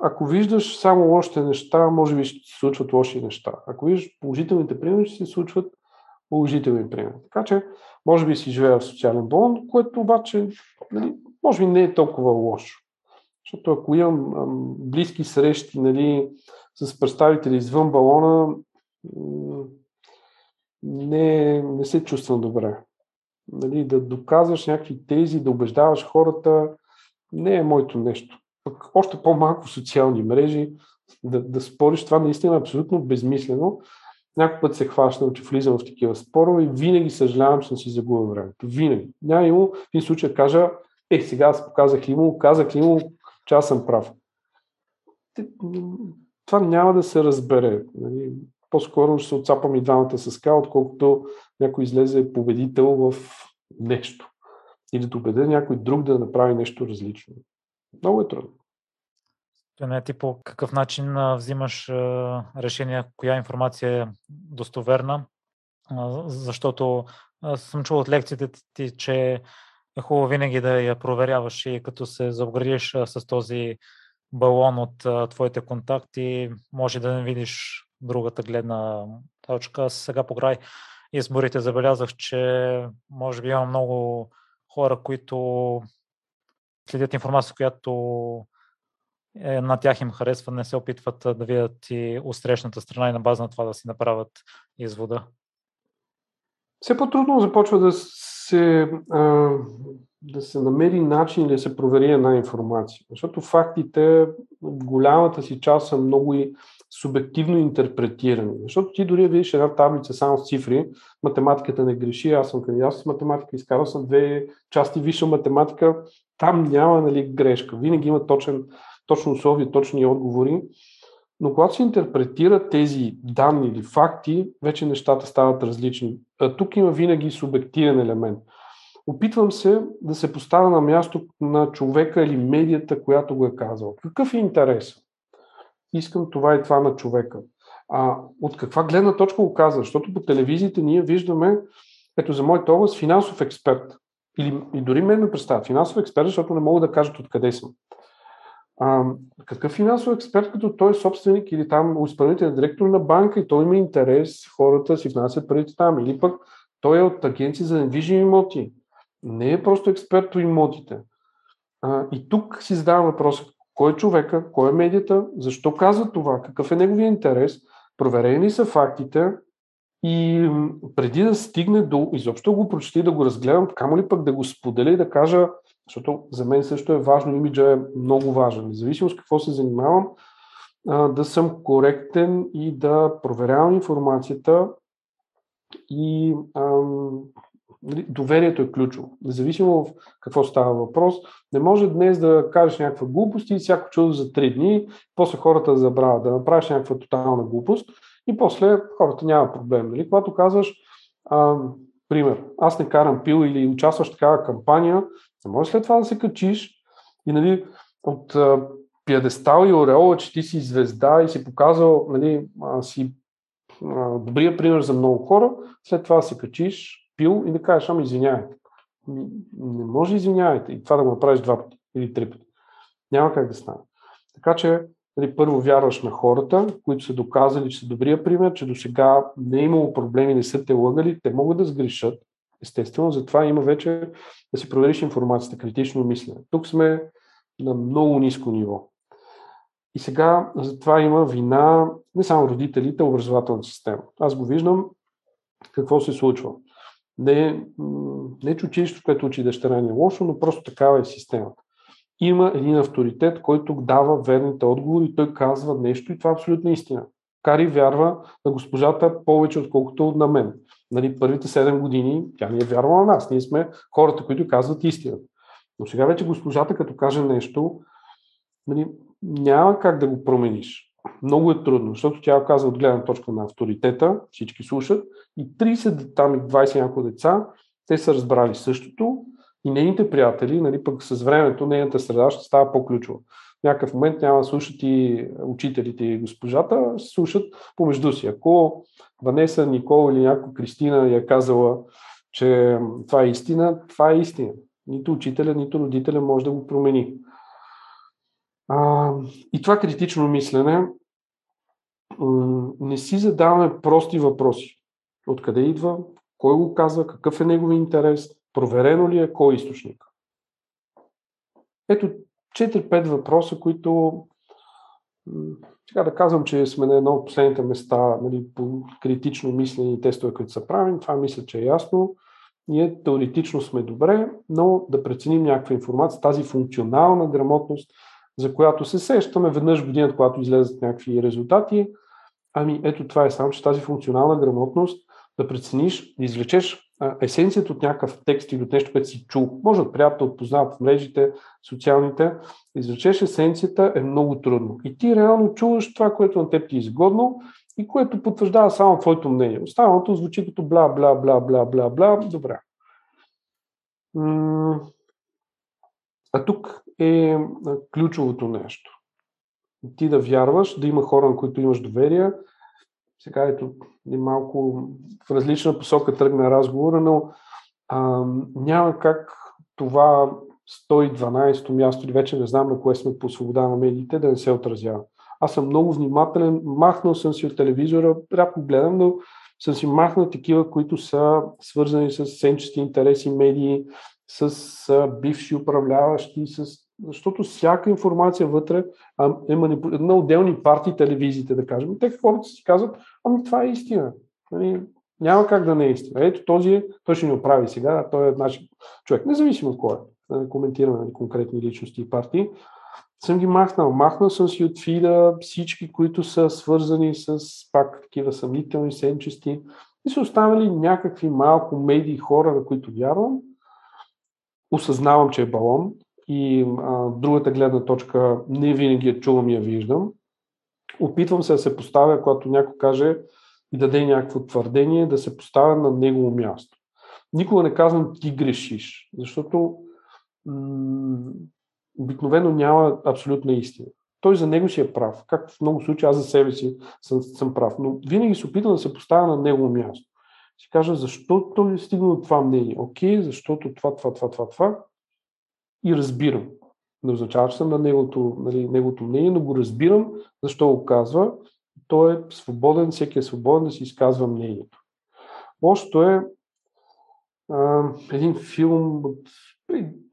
ако виждаш само лошите неща, може би ще се случват лоши неща. Ако виждаш положителните примери, ще се случват положителни примери. Така че, може би си живея в социален балон, което обаче, нали, може би не е толкова лошо. Защото ако имам ам, близки срещи нали, с представители извън балона, не, не се чувствам добре. Нали, да доказваш някакви тези, да убеждаваш хората, не е моето нещо пък още по-малко социални мрежи, да, да спориш, това наистина е абсолютно безмислено. Някой път се хващам, че влизам в такива спорове и винаги съжалявам, че съм си загубил времето. Винаги. Няма имало в един случай кажа, е, сега аз показах ли му, казах ли му, че аз съм прав. Това няма да се разбере. Нали? По-скоро ще се отцапам и двамата с ка, отколкото някой излезе победител в нещо. Или да убеда някой друг да направи нещо различно. Много е трудно. Не ти по какъв начин взимаш решение, коя информация е достоверна, защото съм чул от лекциите ти, че е хубаво винаги да я проверяваш и като се заобградиш с този балон от твоите контакти, може да не видиш другата гледна точка. Сега по край изборите забелязах, че може би има много хора, които следят информация, която е, на тях им харесва, не се опитват да видят и усрещната страна и на база на това да си направят извода? Все по-трудно започва да се, а, да се намери начин да се провери една информация. Защото фактите в голямата си част са много и субективно интерпретирани. Защото ти дори видиш една таблица само с цифри, математиката не греши, аз съм кандидат с математика, изкарал съм две части висша математика, там няма нали, грешка. Винаги има точен, точно условие, точни отговори. Но когато се интерпретират тези данни или факти, вече нещата стават различни. А тук има винаги субективен елемент. Опитвам се да се поставя на място на човека или медията, която го е казал. Какъв е интерес? Искам това и това на човека. А от каква гледна точка го казва? Защото по телевизиите ние виждаме, ето за моята област, финансов експерт. Или и дори мен ме представя финансов експерт, защото не мога да кажат откъде съм. А, какъв финансов експерт, като той е собственик или там изпълнителен директор на банка и той има интерес хората си внасят парите там, или пък той е от агенция за недвижими имоти. Не е просто експерт по имотите. А, и тук си задавам въпроса, кой е човека, кой е медията, защо казва това, какъв е неговия интерес, проверени са фактите и преди да стигне до изобщо го прочети, да го разгледам, камо ли пък да го споделя и да кажа, защото за мен също е важно, имиджа е много важен. Независимо с какво се занимавам, да съм коректен и да проверявам информацията и ам, нали, доверието е ключово. Независимо в какво става въпрос, не може днес да кажеш някаква глупост и всяко чудо за три дни, после хората забравят да направиш някаква тотална глупост и после хората няма проблем. Нали? Когато казваш, а, пример, аз не карам пил или участваш в такава кампания, не може след това да се качиш и нали, от а, пиадестал и ореола, че ти си звезда и си показал, нали, си добрия пример за много хора, след това да се качиш, пил и да кажеш, ама извинявайте. Не може извинявайте и това да го направиш два пъти или три пъти. Няма как да стане. Така че нали, първо вярваш на хората, които са доказали, че са добрия пример, че до сега не е имало проблеми, не са те лъгали, те могат да сгрешат. Естествено, затова има вече да си провериш информацията, критично мислене. Тук сме на много ниско ниво. И сега за това има вина не само родителите, а образователната система. Аз го виждам какво се случва. Не, не че училището, което учи дъщеря ни е лошо, но просто такава е системата има един авторитет, който дава верните отговори, той казва нещо и това е абсолютно истина. Кари вярва на госпожата повече, отколкото на мен. Нали, първите 7 години тя не е вярвала на нас. Ние сме хората, които казват истината. Но сега вече госпожата, като каже нещо, нали, няма как да го промениш. Много е трудно, защото тя казва от гледна точка на авторитета, всички слушат, и 30, там и 20 няколко деца, те са разбрали същото, и нейните приятели, нали, пък с времето нейната среда ще става по-ключова. Някакъв момент няма да слушат и учителите и госпожата, се слушат помежду си. Ако Ванеса, Никол или някой Кристина я казала, че това е истина, това е истина. Нито учителя, нито родителя може да го промени. А, и това критично мислене не си задаваме прости въпроси. Откъде идва, кой го казва, какъв е негови интерес, Проверено ли е кой е източник? Ето 4-5 въпроса, които сега да казвам, че сме на едно от последните места нали, по критично мислени тестове, които са правени, това мисля, че е ясно. Ние теоретично сме добре, но да преценим някаква информация, тази функционална грамотност, за която се сещаме веднъж годината, когато излезат някакви резултати. Ами ето това е само, че тази функционална грамотност да прецениш, да извлечеш есенцията от някакъв текст или от нещо, което си чул, може от приятел, от познат в мрежите, социалните, извлечеш есенцията е много трудно. И ти реално чуваш това, което на теб ти е изгодно и което потвърждава само твоето мнение. Останалото звучи като бла, бла, бла, бла, бла, бла. Добре. А тук е ключовото нещо. Ти да вярваш, да има хора, на които имаш доверие, сега ето малко в различна посока тръгна разговора, но а, няма как това 112-то място или вече не знам на кое сме по свобода на медиите да не се отразява. Аз съм много внимателен, махнал съм си от телевизора, рядко гледам, но съм си махнал такива, които са свързани с сенчести интереси, медии, с бивши управляващи, с защото всяка информация вътре а, е манипу... на отделни партии, телевизиите, да кажем. Те хората си казват, ами това е истина. Нали, няма как да не е истина. Ето този, е, той ще ни оправи сега, той е наш човек, независимо от кой е. Не коментираме нали, конкретни личности и партии. Съм ги махнал. Махнал съм си от фида всички, които са свързани с пак такива съмнителни сенчести и са останали някакви малко медии хора, на които вярвам. Осъзнавам, че е балон, и а, другата гледна точка не винаги я чувам и я виждам. Опитвам се да се поставя, когато някой каже и даде някакво твърдение, да се поставя на негово място. Никога не казвам ти грешиш, защото м- обикновено няма абсолютна истина. Той за него си е прав. Както в много случаи аз за себе си съм, съм прав. Но винаги се опитвам да се поставя на негово място. Си кажа, защо той е стигнал това мнение? Окей, защото това, това, това, това, това и разбирам. Не означава, че съм на неговото, нали, неговото мнение, но го разбирам защо го казва. Той е свободен, всеки е свободен да си изказва мнението. Лошото е а, един филм от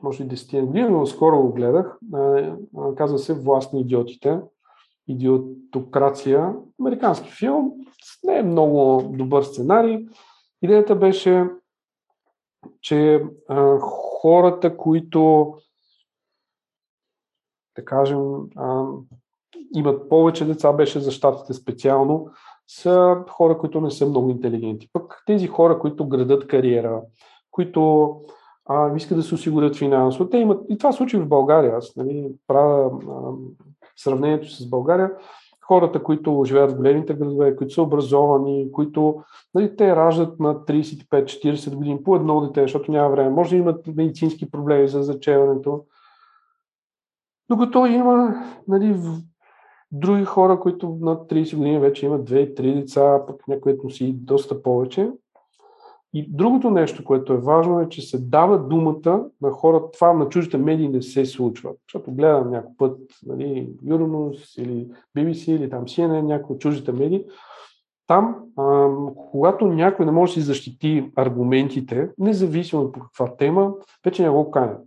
може и 10 години, но скоро го гледах. А, казва се Власт на идиотите. Идиотокрация. Американски филм. Не е много добър сценарий. Идеята беше, че а, хората, които да кажем, а, имат повече деца, беше за щатите специално, са хора, които не са много интелигенти. Пък тези хора, които градат кариера, които а, искат да се осигурят финансово, те имат, и това случи в България, аз нали, правя а, сравнението с България, хората, които живеят в големите градове, които са образовани, които нали, те раждат на 35-40 години по едно дете, защото няма време. Може да имат медицински проблеми за зачеването. Докато има нали, други хора, които над 30 години вече имат 2-3 деца, пък някои си доста повече. И другото нещо, което е важно е, че се дава думата на хората. Това на чуждите медии не се случва. Защото гледам някой път нали, Euronews или BBC или там CNN, някои от чуждите медии. Там, а, когато някой не може да си защити аргументите, независимо по каква тема, вече не го канят.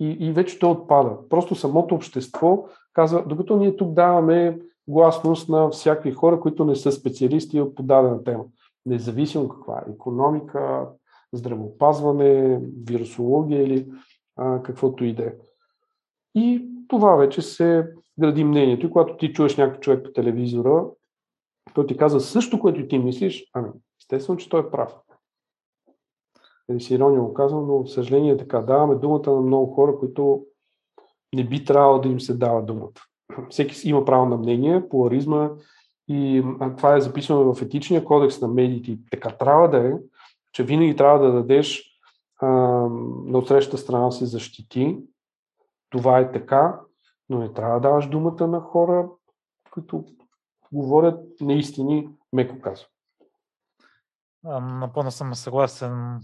И, и вече то отпада. Просто самото общество казва, докато ние тук даваме гласност на всякакви хора, които не са специалисти по дадена тема независимо каква економика, здравеопазване, вирусология или а, каквото и да е. И това вече се гради мнението. И когато ти чуеш някой човек по телевизора, той ти казва също, което ти мислиш, ами, естествено, че той е прав. Или си ирония го казвам, но в съжаление е така. Даваме думата на много хора, които не би трябвало да им се дава думата. Всеки има право на мнение, поларизма и това е записано в етичния кодекс на медиите. Така трябва да е, че винаги трябва да дадеш а, на отсрещата страна се защити. Това е така, но не трябва да даваш думата на хора, които говорят неистини, меко казвам. Напълно съм съгласен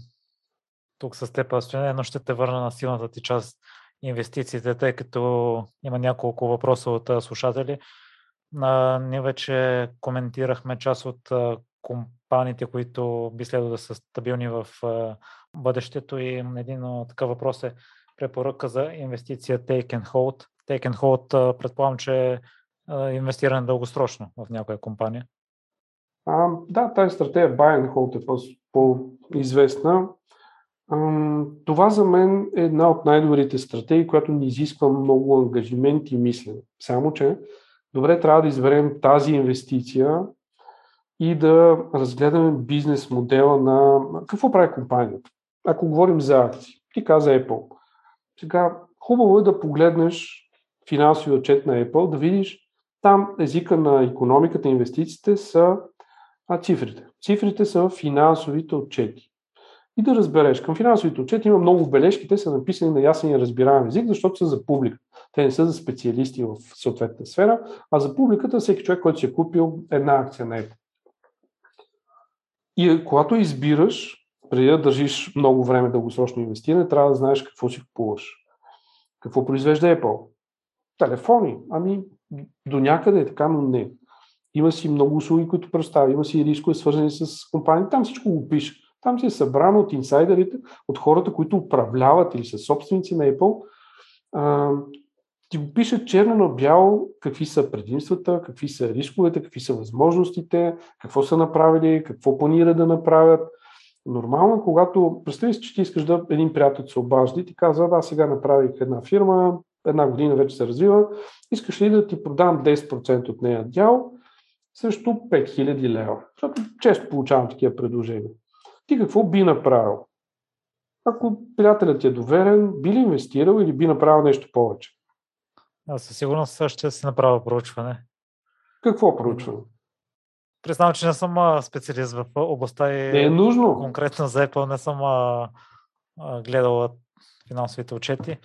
тук с теб, Стояне, но ще те върна на силната ти част инвестициите, тъй като има няколко въпроса от слушатели. А, ние вече коментирахме част от а, компаниите, които би следвало да са стабилни в а, бъдещето и един такъв въпрос е препоръка за инвестиция Take and Hold. Take and Hold предполагам, че е инвестиране дългосрочно в някоя компания. А, да, тази стратегия Buy and Hold е по-известна. Това за мен е една от най-добрите стратегии, която не изисква много ангажимент и мислене. Само, че добре, трябва да изберем тази инвестиция и да разгледаме бизнес модела на какво прави компанията. Ако говорим за акции, ти каза Apple. Сега, хубаво е да погледнеш финансови отчет на Apple, да видиш там езика на економиката инвестициите са а, цифрите. Цифрите са финансовите отчети. И да разбереш, към финансовите отчети има много бележки, те са написани на ясен и разбираем език, защото са за публика. Те не са за специалисти в съответната сфера, а за публиката всеки човек, който си е купил една акция на Apple. И когато избираш, преди да държиш много време дългосрочно инвестиране, трябва да знаеш какво си купуваш. Какво произвежда Apple? Телефони. Ами, до някъде е така, но не. Има си много услуги, които представя. Има си рискове, свързани с компании. Там всичко го пише. Там си е събрано от инсайдерите, от хората, които управляват или са собственици на Apple ти го пише черно на бяло какви са предимствата, какви са рисковете, какви са възможностите, какво са направили, какво планира да направят. Нормално, когато представи си, че ти искаш да един приятел се обажда и ти казва, аз сега направих една фирма, една година вече се развива, искаш ли да ти продам 10% от нея дял срещу 5000 лева? Защото често получавам такива предложения. Ти какво би направил? Ако приятелят ти е доверен, би ли инвестирал или би направил нещо повече? Аз със сигурност ще си направя проучване. Какво проучване? Признавам, че не съм специалист в областта и не е нужно. конкретно за Apple не съм а, а, гледал финансовите отчети.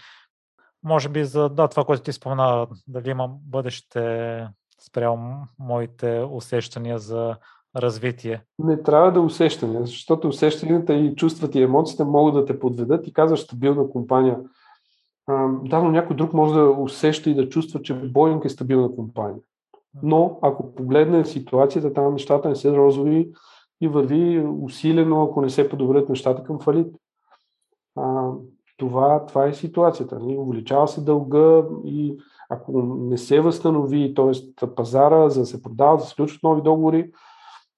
Може би за да, това, което ти спомена, дали имам бъдеще спрямо моите усещания за развитие. Не трябва да усещания, защото усещанията и чувствата и емоциите могат да те подведат и казваш стабилна компания да, но някой друг може да усеща и да чувства, че Боинг е стабилна компания. Но ако погледне ситуацията, там нещата не са розови и върви усилено, ако не се подобрят нещата към фалит. А, това, това е ситуацията. Нали? Увеличава се дълга и ако не се възстанови, т.е. пазара, за да се продава, да се включват нови договори,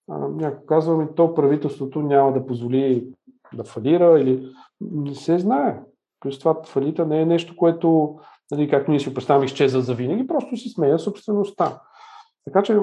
някой казва ми, то правителството няма да позволи да фалира или не се знае. Плюс това фалита не е нещо, което, нали, както ние си представяме, изчезва за винаги, просто се сменя собствеността. Така че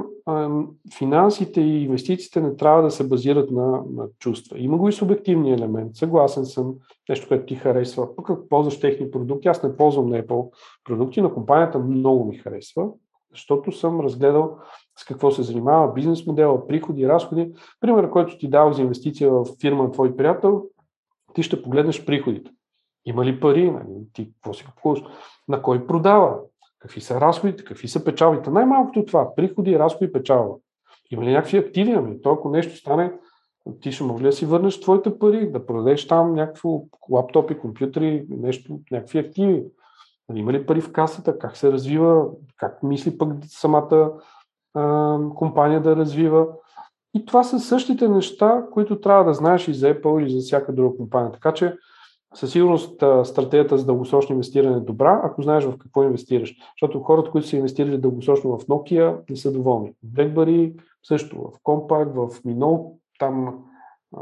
финансите и инвестициите не трябва да се базират на, на чувства. Има го и субективния елемент. Съгласен съм, нещо, което ти харесва. Пък ако ползваш техни продукти, аз не ползвам Apple продукти, но компанията много ми харесва, защото съм разгледал с какво се занимава, бизнес модела, приходи, разходи. Пример, който ти дал за инвестиция в фирма на твой приятел, ти ще погледнеш приходите. Има ли пари? Нали? Ти какво си купуваш? На кой продава? Какви са разходите? Какви са печалбите? Най-малкото това. Приходи, разходи, печалба. Има ли някакви активи? Ами, то ако нещо стане, ти ще могли да си върнеш твоите пари, да продадеш там някакво лаптопи, компютри, нещо, някакви активи. Нали, има ли пари в касата? Как се развива? Как мисли пък самата а, компания да развива? И това са същите неща, които трябва да знаеш и за Apple или за всяка друга компания. Така че със сигурност стратегията за дългосрочно инвестиране е добра, ако знаеш в какво инвестираш. Защото хората, които са инвестирали дългосрочно в Nokia, не са доволни. В BlackBerry също, в Compaq, в Minol, там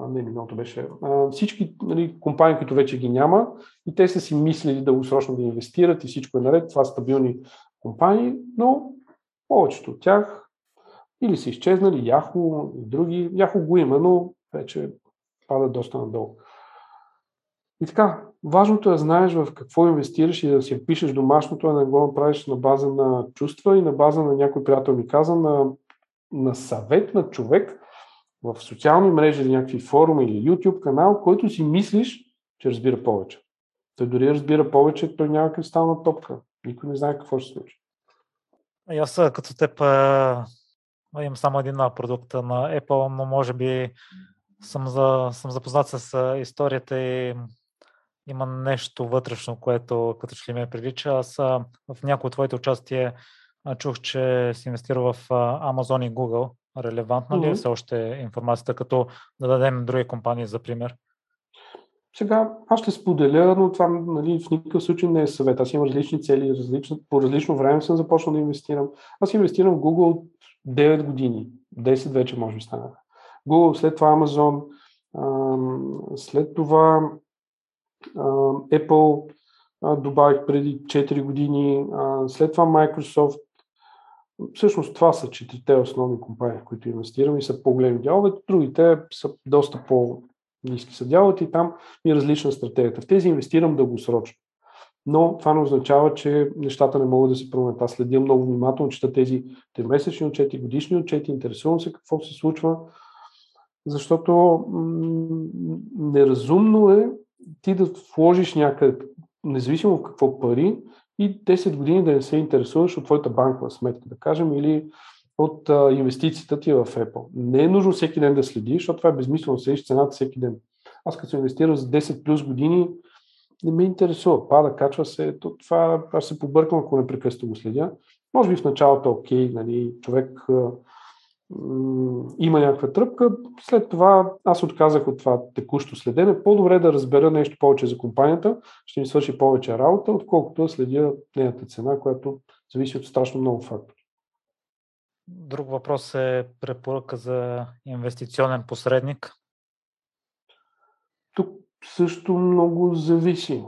не миналото беше, всички нали, компании, които вече ги няма и те са си мислили дългосрочно да инвестират и всичко е наред, това са стабилни компании, но повечето от тях или са изчезнали, и други. Yahoo го има, но вече пада доста надолу. И така, важното е да знаеш в какво инвестираш и да си пишеш домашното, а да го направиш на база на чувства и на база на някой приятел ми каза, на, на съвет на човек в социални мрежи или някакви форуми или YouTube канал, който си мислиш, че разбира повече. Той дори разбира повече, той няма кристална топка. Никой не знае какво ще случи. Аз като теб имам само един продукт на Apple, но може би съм, за, съм запознат с историята и има нещо вътрешно, което като че ли ме привлича. Аз в някои от твоите участия чух, че си инвестирал в Amazon и Google. Релевантна ли е все още информацията, като да дадем други компании за пример? Сега аз ще споделя, но това нали, в никакъв случай не е съвет. Аз имам различни цели, различни, по различно време съм започнал да инвестирам. Аз инвестирам в Google от 9 години. 10 вече може би стана. Google, след това Amazon, след това Apple добавих преди 4 години, след това Microsoft. Всъщност това са четирите основни компании, в които инвестирам и са по-големи дялове. Другите са доста по-низки са дяловете и там ми е различна стратегията. В тези инвестирам дългосрочно. Но това не означава, че нещата не могат да се променят. Аз следя много внимателно, чета тези месечни отчети, годишни отчети, интересувам се какво се случва, защото м- неразумно е ти да вложиш някъде, независимо в какво пари, и 10 години да не се интересуваш от твоята банкова сметка, да кажем, или от а, инвестицията ти в Apple. Не е нужно всеки ден да следиш, защото това е безмислено, следиш цената всеки ден. Аз като се инвестирам за 10 плюс години, не ме интересува. Пада, качва се. То, това аз се побърквам, ако непрекъснато го следя. Може би в началото окей, нали, човек има някаква тръпка. След това аз отказах от това текущо следене. По-добре да разбера нещо повече за компанията, ще ми свърши повече работа, отколкото да следя нейната цена, която зависи от страшно много фактори. Друг въпрос е препоръка за инвестиционен посредник. Тук също много зависи.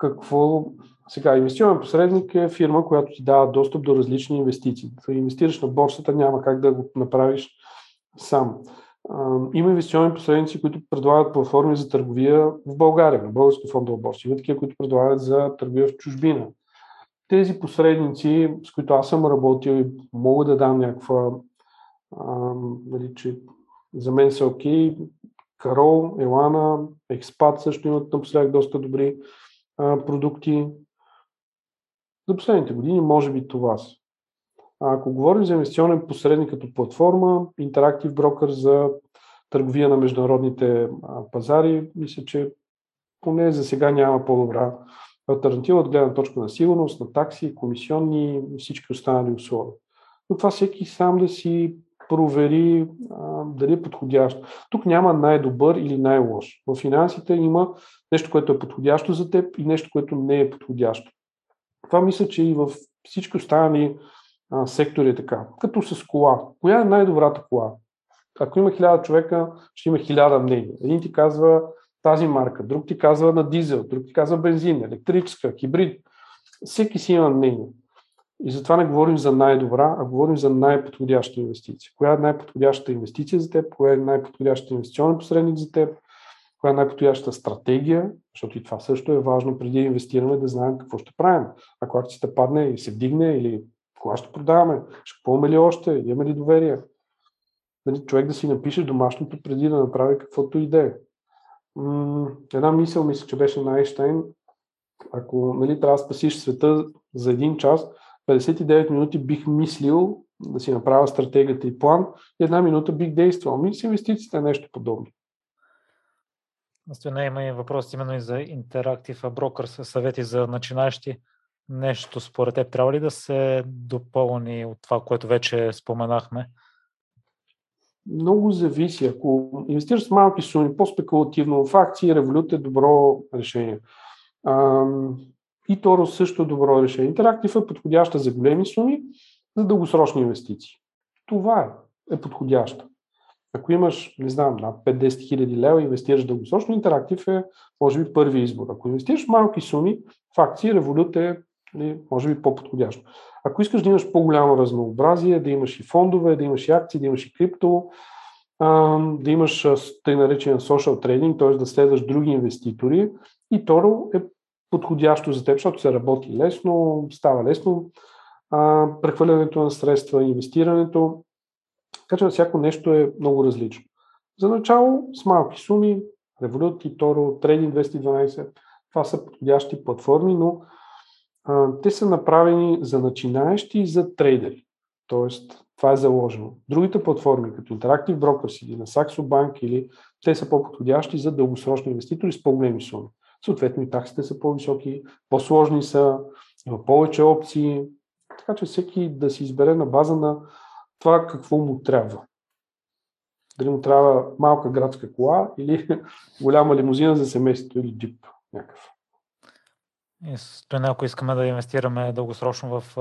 Какво сега, инвестиционен посредник е фирма, която ти дава достъп до различни инвестиции. Да инвестираш на борсата няма как да го направиш сам. Има инвестиционни посредници, които предлагат платформи за търговия в България, на Българска фондова борса. Има такива, които предлагат за търговия в чужбина. Тези посредници, с които аз съм работил и мога да дам някаква, нали, че за мен са окей, Карол, Елана, Експат също имат напоследък доста добри а, продукти. За последните години може би това са. А ако говорим за инвестиционен посредник като платформа, Interactive Broker за търговия на международните пазари, мисля, че поне за сега няма по-добра альтернатива от гледна точка на сигурност, на такси, комисионни и всички останали условия. Но това всеки сам да си провери а, дали е подходящо. Тук няма най-добър или най-лош. В финансите има нещо, което е подходящо за теб и нещо, което не е подходящо. Това мисля, че и в всички останали а, сектори е така. Като с кола. Коя е най-добрата кола? Ако има хиляда човека, ще има хиляда мнения. Един ти казва тази марка, друг ти казва на дизел, друг ти казва бензин, електрическа, хибрид. Всеки си има мнение. И затова не говорим за най-добра, а говорим за най-подходяща инвестиция. Коя е най-подходящата инвестиция за теб, коя е най-подходящата инвестиционен посредник за теб, коя е най-подходящата стратегия, защото и това също е важно преди да инвестираме да знаем какво ще правим. Ако акцията падне и се вдигне или кога ще продаваме, ще купуваме ли още, имаме ли доверие. Нали, човек да си напише домашното преди да направи каквото и да е. Една мисъл, мисля, че беше на Айнштайн, ако нали, трябва да спасиш света за един час, 59 минути бих мислил да си направя стратегията и план, и една минута бих действал. Ми с инвестициите е нещо подобно. Стояне има и въпрос именно и за Interactive Brokers, съвети за начинаещи. Нещо според теб трябва ли да се допълни от това, което вече споменахме? Много зависи. Ако инвестираш с малки суми, по-спекулативно в акции, револют е добро решение. И Торо също е добро решение. Интерактив е подходяща за големи суми, за дългосрочни инвестиции. Това е, е подходяща. Ако имаш, не знам, над 5-10 хиляди лева инвестираш дългосрочно, интерактив е, може би, първи избор. Ако инвестираш малки суми, в акции, револют е, нали, може би, по-подходящо. Ако искаш да имаш по-голямо разнообразие, да имаш и фондове, да имаш и акции, да имаш и крипто, да имаш тъй наречен social trading, т.е. да следваш други инвеститори, и Торо е подходящо за теб, защото се работи лесно, става лесно а, прехвърлянето на средства, инвестирането. Така че всяко нещо е много различно. За начало с малки суми, Revolut и Toro, Trading 212, това са подходящи платформи, но а, те са направени за начинаещи и за трейдери. Тоест, това е заложено. Другите платформи, като Interactive Brokers или на Saxo Bank, или те са по-подходящи за дългосрочни инвеститори с по-големи суми. Съответно и таксите са по-високи, по-сложни са, има повече опции, така че всеки да си избере на база на това какво му трябва. Дали му трябва малка градска кола или голяма лимузина за семейството или джип някакъв. И стоене, ако искаме да инвестираме дългосрочно в,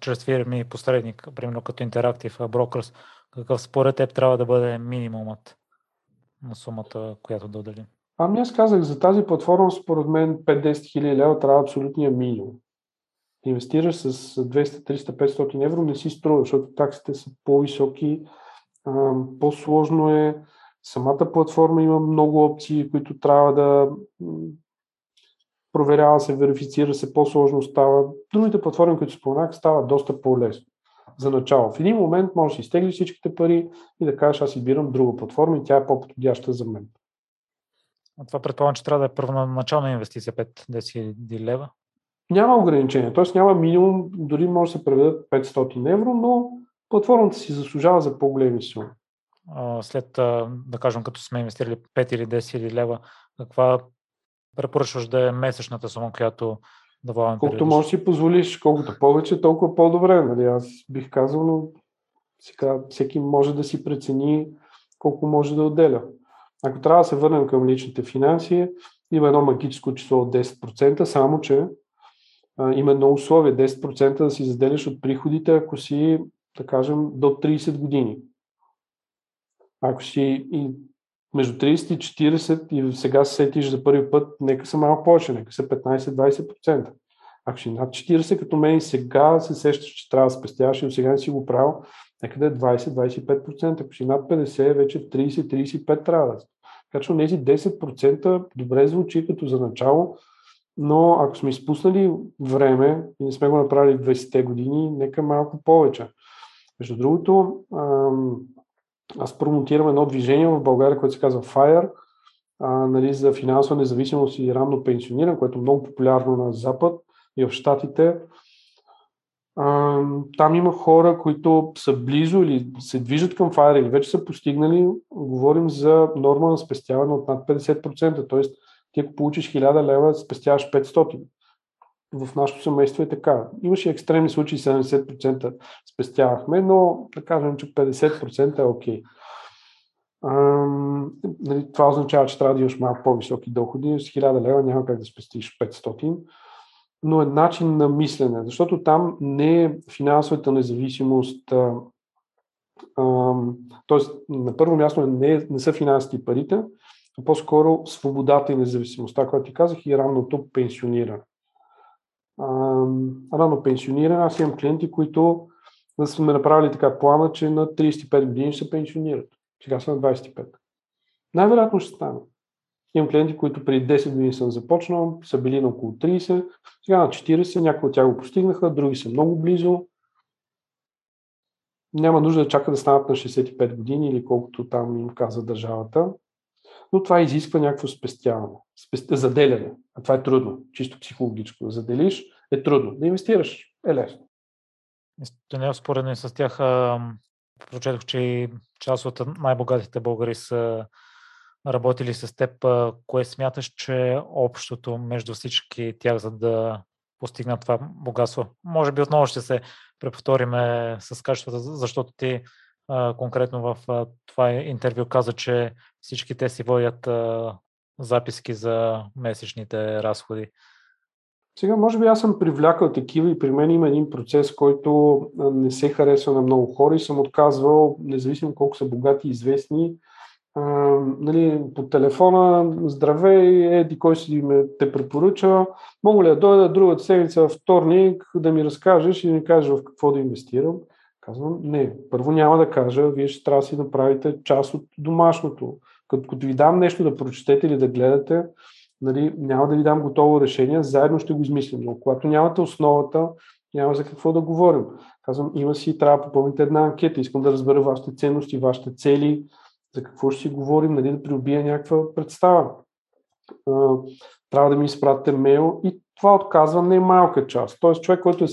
чрез фирми и посредник, примерно като Interactive Brokers, какъв според теб трябва да бъде минимумът на сумата, която да отделим? Ами аз казах, за тази платформа според мен 5-10 хиляди лева трябва абсолютния минимум. Инвестираш с 200, 300, 500 евро, не си струва, защото таксите са по-високи, по-сложно е. Самата платформа има много опции, които трябва да проверява се, верифицира се, по-сложно става. Другите платформи, които споменах, става доста по-лесно. За начало. В един момент можеш да изтеглиш всичките пари и да кажеш, аз избирам друга платформа и тя е по-подходяща за мен. А това предполагам, че трябва да е първоначална инвестиция 5-10 лева? Няма ограничение, т.е. няма минимум, дори може да се преведат 500 евро, но платформата си заслужава за по-големи суми. След, да кажем, като сме инвестирали 5 или 10 лева, каква препоръчваш да е месечната сума, която да влагаме? Колкото можеш си позволиш, колкото повече, толкова по-добре. Нали? Аз бих казал, но сега всеки може да си прецени колко може да отделя. Ако трябва да се върнем към личните финанси, има едно магическо число от 10%, само че а, има едно условие 10% да си заделяш от приходите, ако си, да кажем, до 30 години. Ако си и между 30 и 40 и сега се сетиш за първи път, нека са малко повече, нека са 15-20%. Ако си над 40, като мен и сега се сещаш, че трябва да спестяваш и сега не си го правил, нека да е 20-25%. Ако си над 50, вече 30-35 трябва да така че тези 10% добре звучи като за начало, но ако сме изпуснали време и не сме го направили 20-те години, нека малко повече. Между другото, аз промотирам едно движение в България, което се казва FIRE, а, нали, за финансова независимост и ранно пенсиониране, което е много популярно на Запад и в Штатите. Там има хора, които са близо или се движат към FIRE или вече са постигнали, говорим за норма на спестяване от над 50%, т.е. Ти ако получиш 1000 лева, спестяваш 500. В нашето семейство е така. Имаше екстремни случаи, 70% спестявахме, но да кажем, че 50% е окей. Okay. нали, това означава, че трябва да имаш малко по-високи доходи. С 1000 лева няма как да спестиш 500 но е начин на мислене, защото там не е финансовата независимост, т.е. на първо място не, не са финансите парите, а по-скоро свободата и независимостта, която ти казах, и ранното пенсиониране. Рано пенсиониране, аз имам клиенти, които да сме направили така плана, че на 35 години ще се пенсионират. Сега са на 25. Най-вероятно ще стане. Имам клиенти, които преди 10 години съм започнал, са били на около 30, сега на 40, някои от тях го постигнаха, други са много близо. Няма нужда да чака да станат на 65 години или колкото там им каза държавата. Но това изисква някакво спестяване, спест... заделяне. А това е трудно, чисто психологическо. Да заделиш е трудно. Да инвестираш е лесно. е споредно и с тях прочетох, че част от най-богатите българи са работили с теб, кое смяташ, че е общото между всички тях, за да постигнат това богатство? Може би отново ще се преповториме с качествата, защото ти конкретно в това интервю каза, че всички те си водят записки за месечните разходи. Сега, може би аз съм привлякал такива и при мен има един процес, който не се харесва на много хора и съм отказвал, независимо колко са богати и известни, а, нали, по телефона, здравей, еди кой си ме те препоръча, мога ли да дойда другата седмица, вторник, да ми разкажеш и да ми кажеш в какво да инвестирам? Казвам, не, първо няма да кажа, вие ще трябва да си направите част от домашното. Като, като ви дам нещо да прочетете или да гледате, нали, няма да ви дам готово решение, заедно ще го измислим. Но когато нямате основата, няма за какво да говорим. Казвам, има си, трябва да попълните една анкета, искам да разбера вашите ценности, вашите цели, за какво ще си говорим, нали, да приобия някаква представа. Трябва да ми изпратите мейл и това отказва не е малка част. Тоест човек, който е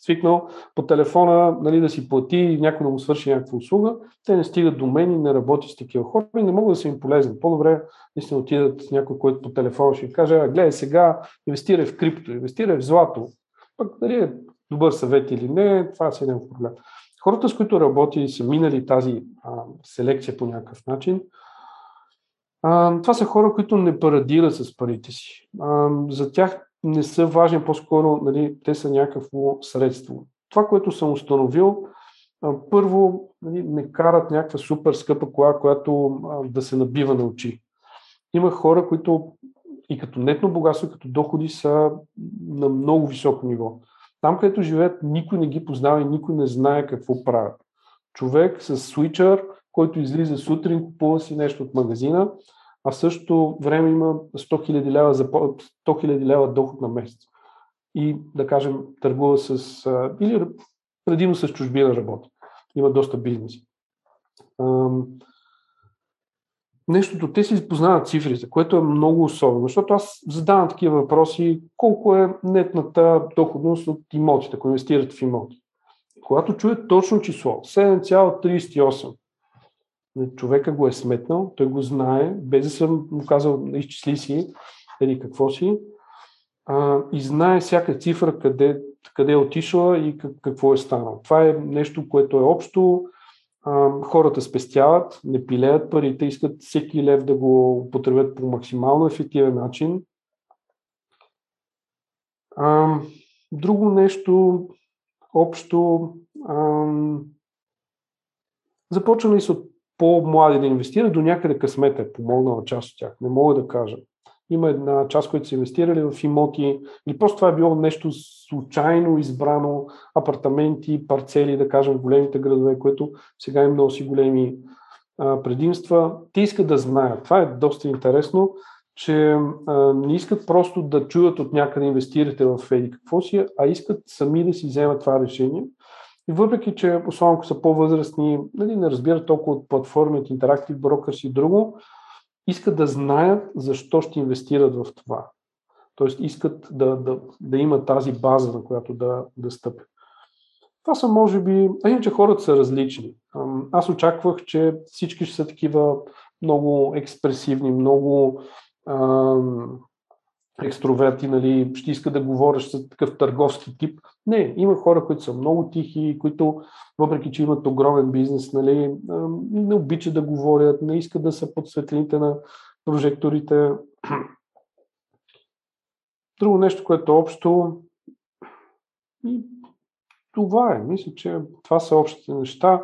свикнал по телефона нали, да си плати и някой да му свърши някаква услуга, те не стигат до мен и не работят с такива хора и не могат да са им полезни. По-добре наистина отидат с някой, който по телефона ще каже, гледай сега, инвестирай в крипто, инвестирай в злато. Пък дали е добър съвет или не, това си няма проблем. Хората, с които работя и са минали тази а, селекция по някакъв начин, а, това са хора, които не парадират с парите си. А, за тях не са важни, по-скоро нали, те са някакво средство. Това, което съм установил, а, първо нали, не карат някаква супер скъпа кола, която а, да се набива на очи. Има хора, които и като нетно богатство, и като доходи са на много високо ниво. Там, където живеят, никой не ги познава и никой не знае какво правят. Човек с свичър, който излиза сутрин, купува си нещо от магазина, а в същото време има 100 000 лева, за, 100 000 лева доход на месец. И, да кажем, търгува с... или предимно с чужбина работи. Има доста бизнеси нещото, те си познават цифрите, което е много особено, защото аз задавам такива въпроси, колко е нетната доходност от имотите, ако инвестират в имоти. Когато чуят точно число, 7,38, човека го е сметнал, той го знае, без да съм му казал, изчисли си, или какво си, а, и знае всяка цифра къде, къде е отишла и какво е станало. Това е нещо, което е общо, хората спестяват, не пилеят парите, искат всеки лев да го употребят по максимално ефективен начин. друго нещо общо, започваме с от по-млади да инвестират, до някъде късмета е помогнала част от тях, не мога да кажа. Има една част, които са инвестирали в имоти, или просто това е било нещо случайно избрано, апартаменти, парцели, да кажем, големите градове, което сега им носи големи а, предимства. Те искат да знаят. Това е доста интересно, че а, не искат просто да чуят от някъде инвестирате в еди какво си, а искат сами да си вземат това решение. И въпреки, че особено ако са по-възрастни, нали, не разбират толкова от платформи, от Interactive Brokers и друго, искат да знаят защо ще инвестират в това. Тоест искат да, да, да имат тази база, на която да, да стъпят. Това са, може би, а иначе хората са различни. Аз очаквах, че всички ще са такива много експресивни, много екстроверти, нали, ще иска да говориш с такъв търговски тип. Не, има хора, които са много тихи, които, въпреки че имат огромен бизнес, нали, не обичат да говорят, не искат да са под светлините на прожекторите. Друго нещо, което е общо, и това е. Мисля, че това са общите неща.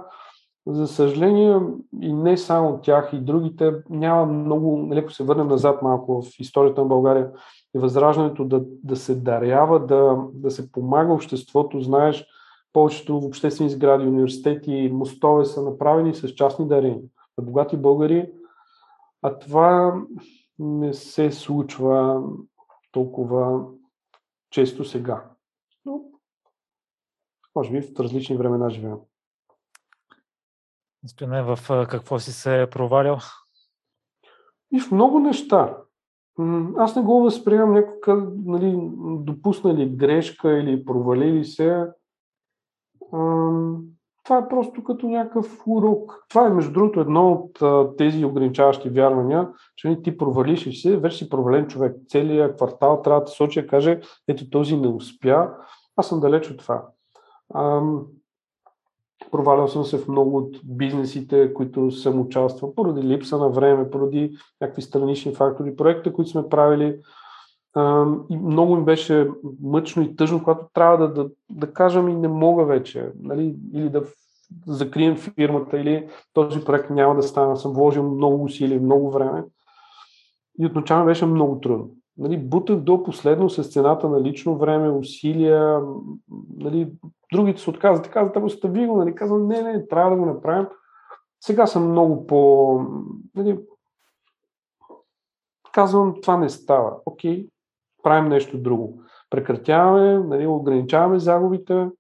За съжаление, и не само тях, и другите, няма много, леко се върнем назад малко в историята на България и възраждането да, да се дарява, да, да се помага обществото. Знаеш, повечето обществени сгради, университети, мостове са направени с частни дарения на богати българи, а това не се случва толкова често сега. Но, може би в различни времена живеем. Стояне, в какво си се провалял? И в много неща. Аз не го възприемам някакъв, нали, допуснали грешка или провалили се. Това е просто като някакъв урок. Това е, между другото, едно от тези ограничаващи вярвания, че нали, ти провалиш и се, вече си провален човек. Целият квартал трябва да сочи и каже, ето този не успя. Аз съм далеч от това. Провалял съм се в много от бизнесите, които съм участвал, поради липса на време, поради някакви странични фактори, проекта, които сме правили. И много им беше мъчно и тъжно, когато трябва да, да, да кажем и не мога вече, нали, или да закрием фирмата, или този проект няма да стане. Съм вложил много усилия, много време. И отначално беше много трудно. Нали, бутах до последно с цената на лично време, усилия, нали, другите се отказват казват, ама стави го, нали, казвам, не, не, трябва да го направим. Сега съм много по... Нали, казвам, това не става. Окей, правим нещо друго. Прекратяваме, нали, ограничаваме загубите.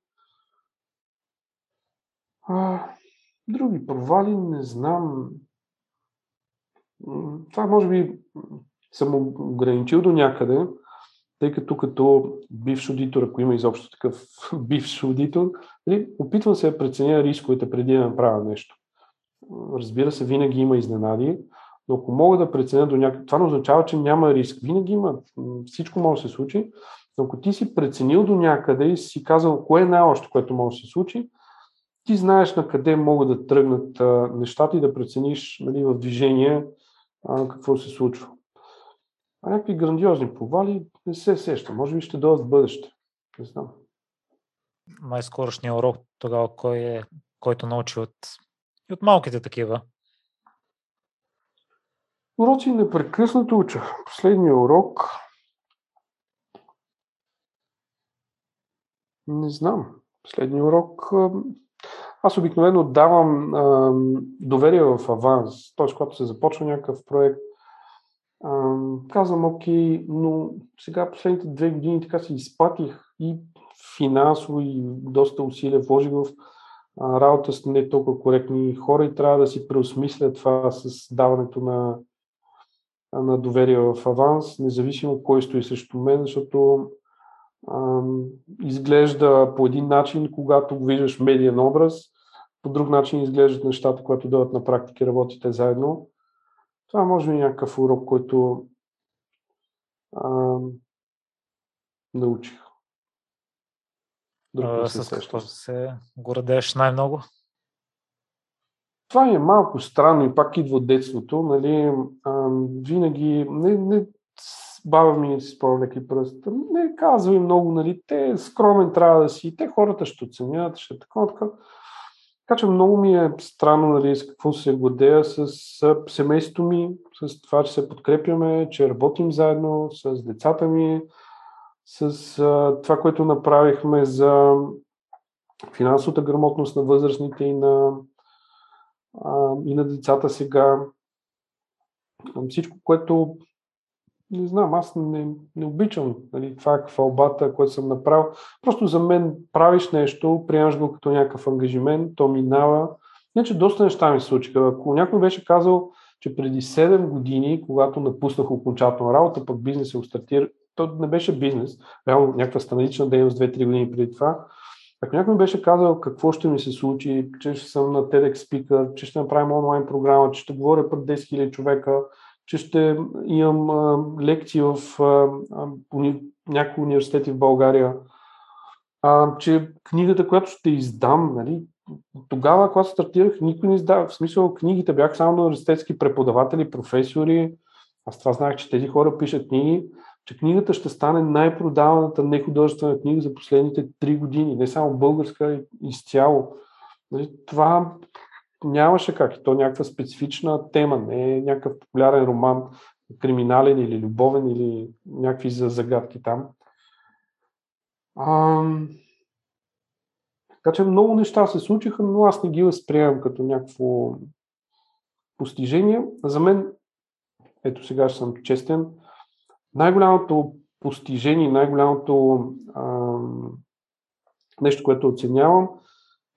А, други провали, не знам. Това може би съм ограничил до някъде, тъй като като бивш аудитор, ако има изобщо такъв бивш аудитор, нали, опитвам се да преценя рисковете преди да направя нещо. Разбира се, винаги има изненади, но ако мога да преценя до някъде, това не означава, че няма риск. Винаги има, всичко може да се случи, но ако ти си преценил до някъде и си казал кое е най-още, което може да се случи, ти знаеш на къде могат да тръгнат нещата и да прецениш нали, в движение какво се случва. А някакви грандиозни провали не се сеща. Може би ще дойдат в бъдеще. Не знам. Най-скорошният урок тогава, кой е, който научи от, от малките такива? Уроци непрекъснато уча. Последният урок не знам. Последният урок аз обикновено давам а, доверие в аванс. Т.е. когато се започва някакъв проект, казвам, окей, но сега последните две години така си изплатих и финансово и доста усилия вложих в работа с не толкова коректни хора и трябва да си преосмисля това с даването на, на доверие в аванс, независимо кой стои срещу мен, защото ам, изглежда по един начин, когато виждаш медиен образ, по друг начин изглеждат нещата, когато дойдат на практика и работите заедно. Това може би е някакъв урок, който а, научих. Друг а, с какво се гордееш най-много? Това е малко странно и пак идва от детството. Нали, а, винаги, не, не, баба ми си спомня леки пръст. Не казва и много, нали, те скромен трябва да си, те хората ще оценят, ще такова, така. Така че много ми е странно нали, с какво се гордея с, семейството ми, с това, че се подкрепяме, че работим заедно с децата ми, с това, което направихме за финансовата грамотност на възрастните и на, и на децата сега. Всичко, което не знам, аз не, не обичам нали, това е хвалбата, което съм направил. Просто за мен правиш нещо, приемаш го като някакъв ангажимент, то минава. Иначе доста неща ми се случиха. Ако някой беше казал, че преди 7 години, когато напуснах окончателно работа, пък бизнес се стартира, то не беше бизнес, реално някаква странична дейност 2-3 години преди това. Ако някой беше казал какво ще ми се случи, че ще съм на TEDx speaker, че ще направим онлайн програма, че ще говоря пред 10 000 човека, че ще имам а, лекции в а, уни, някои университети в България, а, че книгата, която ще издам, нали, тогава, когато стартирах, никой не издава. В смисъл, книгите бяха само на университетски преподаватели, професори. Аз това знаех, че тези хора пишат книги, че книгата ще стане най-продаваната нехудожествена книга за последните три години. Не само българска, изцяло. Нали, това нямаше как. И то някаква специфична тема, не е някакъв популярен роман, криминален или любовен или някакви загадки там. А, така че много неща се случиха, но аз не ги възприемам като някакво постижение. За мен, ето сега ще съм честен, най-голямото постижение, най-голямото а, нещо, което оценявам,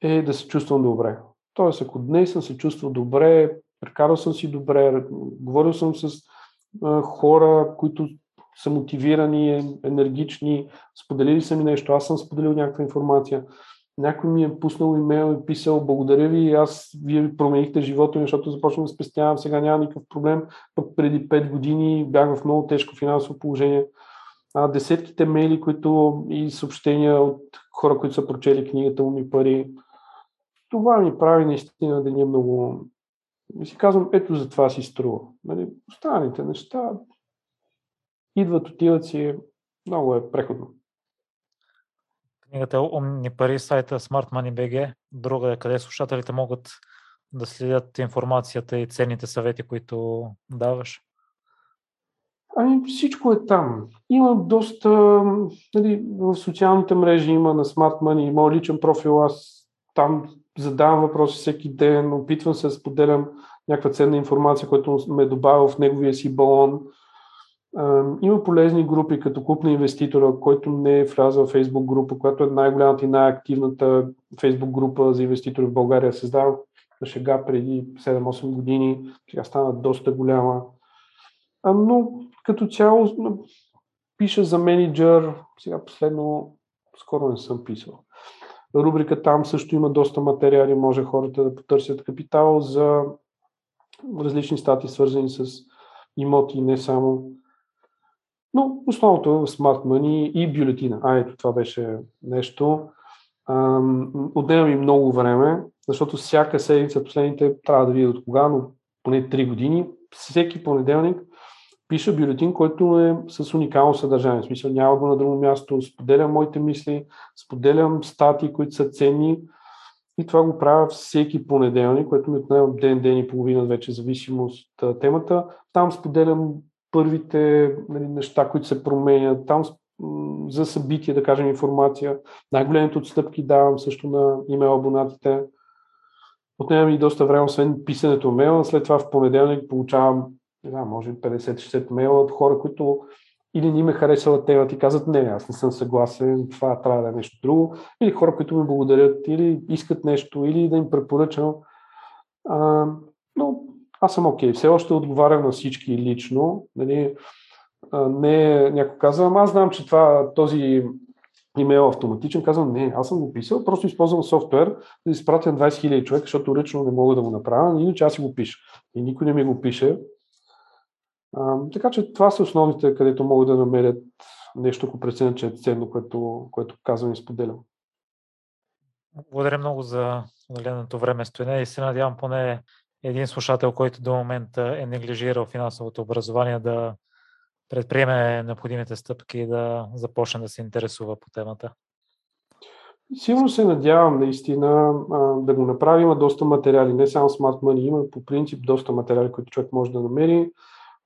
е да се чувствам добре. Тоест, ако днес съм се чувствал добре, прекарал съм си добре, говорил съм с хора, които са мотивирани, енергични, споделили са ми нещо, аз съм споделил някаква информация, някой ми е пуснал имейл и писал благодаря ви, аз вие променихте живота ми, защото започвам да спестявам, сега няма никакъв проблем, пък преди 5 години бях в много тежко финансово положение. А, десетките мейли които и съобщения от хора, които са прочели книгата ми пари, това ми прави наистина да ни е много... И си казвам, ето за това си струва. Нали, останалите неща идват, отиват си, много е преходно. Книгата е Умни пари, сайта Smart Money BG, друга е къде слушателите могат да следят информацията и ценните съвети, които даваш? Ами всичко е там. Има доста, нали, в социалните мрежи има на Smart Money, има личен профил, аз там задавам въпроси всеки ден, опитвам се да споделям някаква ценна информация, която ме е добавил в неговия си балон. Има полезни групи, като клуб на инвеститора, който не е влязъл в Facebook група, която е най-голямата и най-активната Facebook група за инвеститори в България. Създава на шега преди 7-8 години, сега стана доста голяма. Но като цяло пиша за менеджер, сега последно скоро не съм писал. Рубрика там също има доста материали, може хората да потърсят капитал за различни стати, свързани с имоти, не само. Но основното е Smart Money и бюлетина. А, ето това беше нещо. Отнема ми много време, защото всяка седмица, последните, трябва да видя от кога, но поне 3 години, всеки понеделник пиша бюлетин, който е с уникално съдържание. В смисъл няма го на друго място, споделям моите мисли, споделям статии, които са ценни и това го правя всеки понеделник, което ми отнема ден, ден и половина вече, зависимост от темата. Там споделям първите нали, неща, които се променят, там за събития, да кажем, информация. Най-големите отстъпки давам също на имейл абонатите. Отнема ми доста време, освен писането мейла. След това в понеделник получавам, не знам, може би 50-60 мейла от хора, които или не ме харесала темата и казват, не, аз не съм съгласен, това трябва да е нещо друго. Или хора, които ми благодарят, или искат нещо, или да им препоръчам. А, но аз съм окей. Okay. Все още отговарям на всички лично. Нали, не някой казва, аз знам, че това, този имейл е автоматичен. Казвам, не, аз съм го писал, просто използвам софтуер да изпратя 20 000 човека, защото ръчно не мога да го направя, иначе аз си го пиша. И никой не ми го пише. А, така че това са основните, където могат да намерят нещо, ако преценят, че е ценно, което, което казвам и споделям. Благодаря много за отделеното време, Стоене, и се надявам поне един слушател, който до момента е неглижирал финансовото образование, да предприеме необходимите стъпки и да започне да се интересува по темата. Силно се надявам наистина да го направи. Има доста материали, не само Smart Money, има по принцип доста материали, които човек може да намери.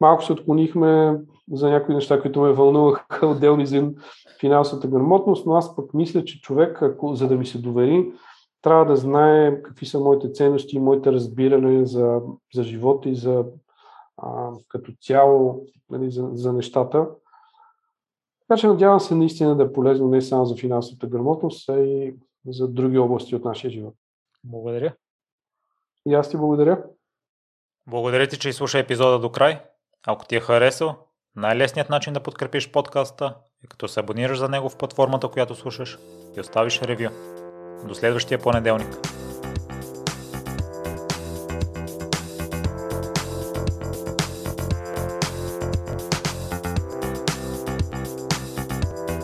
Малко се отклонихме за някои неща, които ме вълнуваха отделни за финансовата грамотност, но аз пък мисля, че човек, ако, за да ми се довери, трябва да знае какви са моите ценности и моите разбиране за, за живота и за а, като цяло нали, за, за нещата. Така че надявам се наистина да е полезно не само за финансовата грамотност, а и за други области от нашия живот. Благодаря. И аз ти благодаря. Благодаря ти, че изслуша епизода до край. Ако ти е харесал, най-лесният начин да подкрепиш подкаста е като се абонираш за него в платформата, която слушаш и оставиш ревю. До следващия понеделник.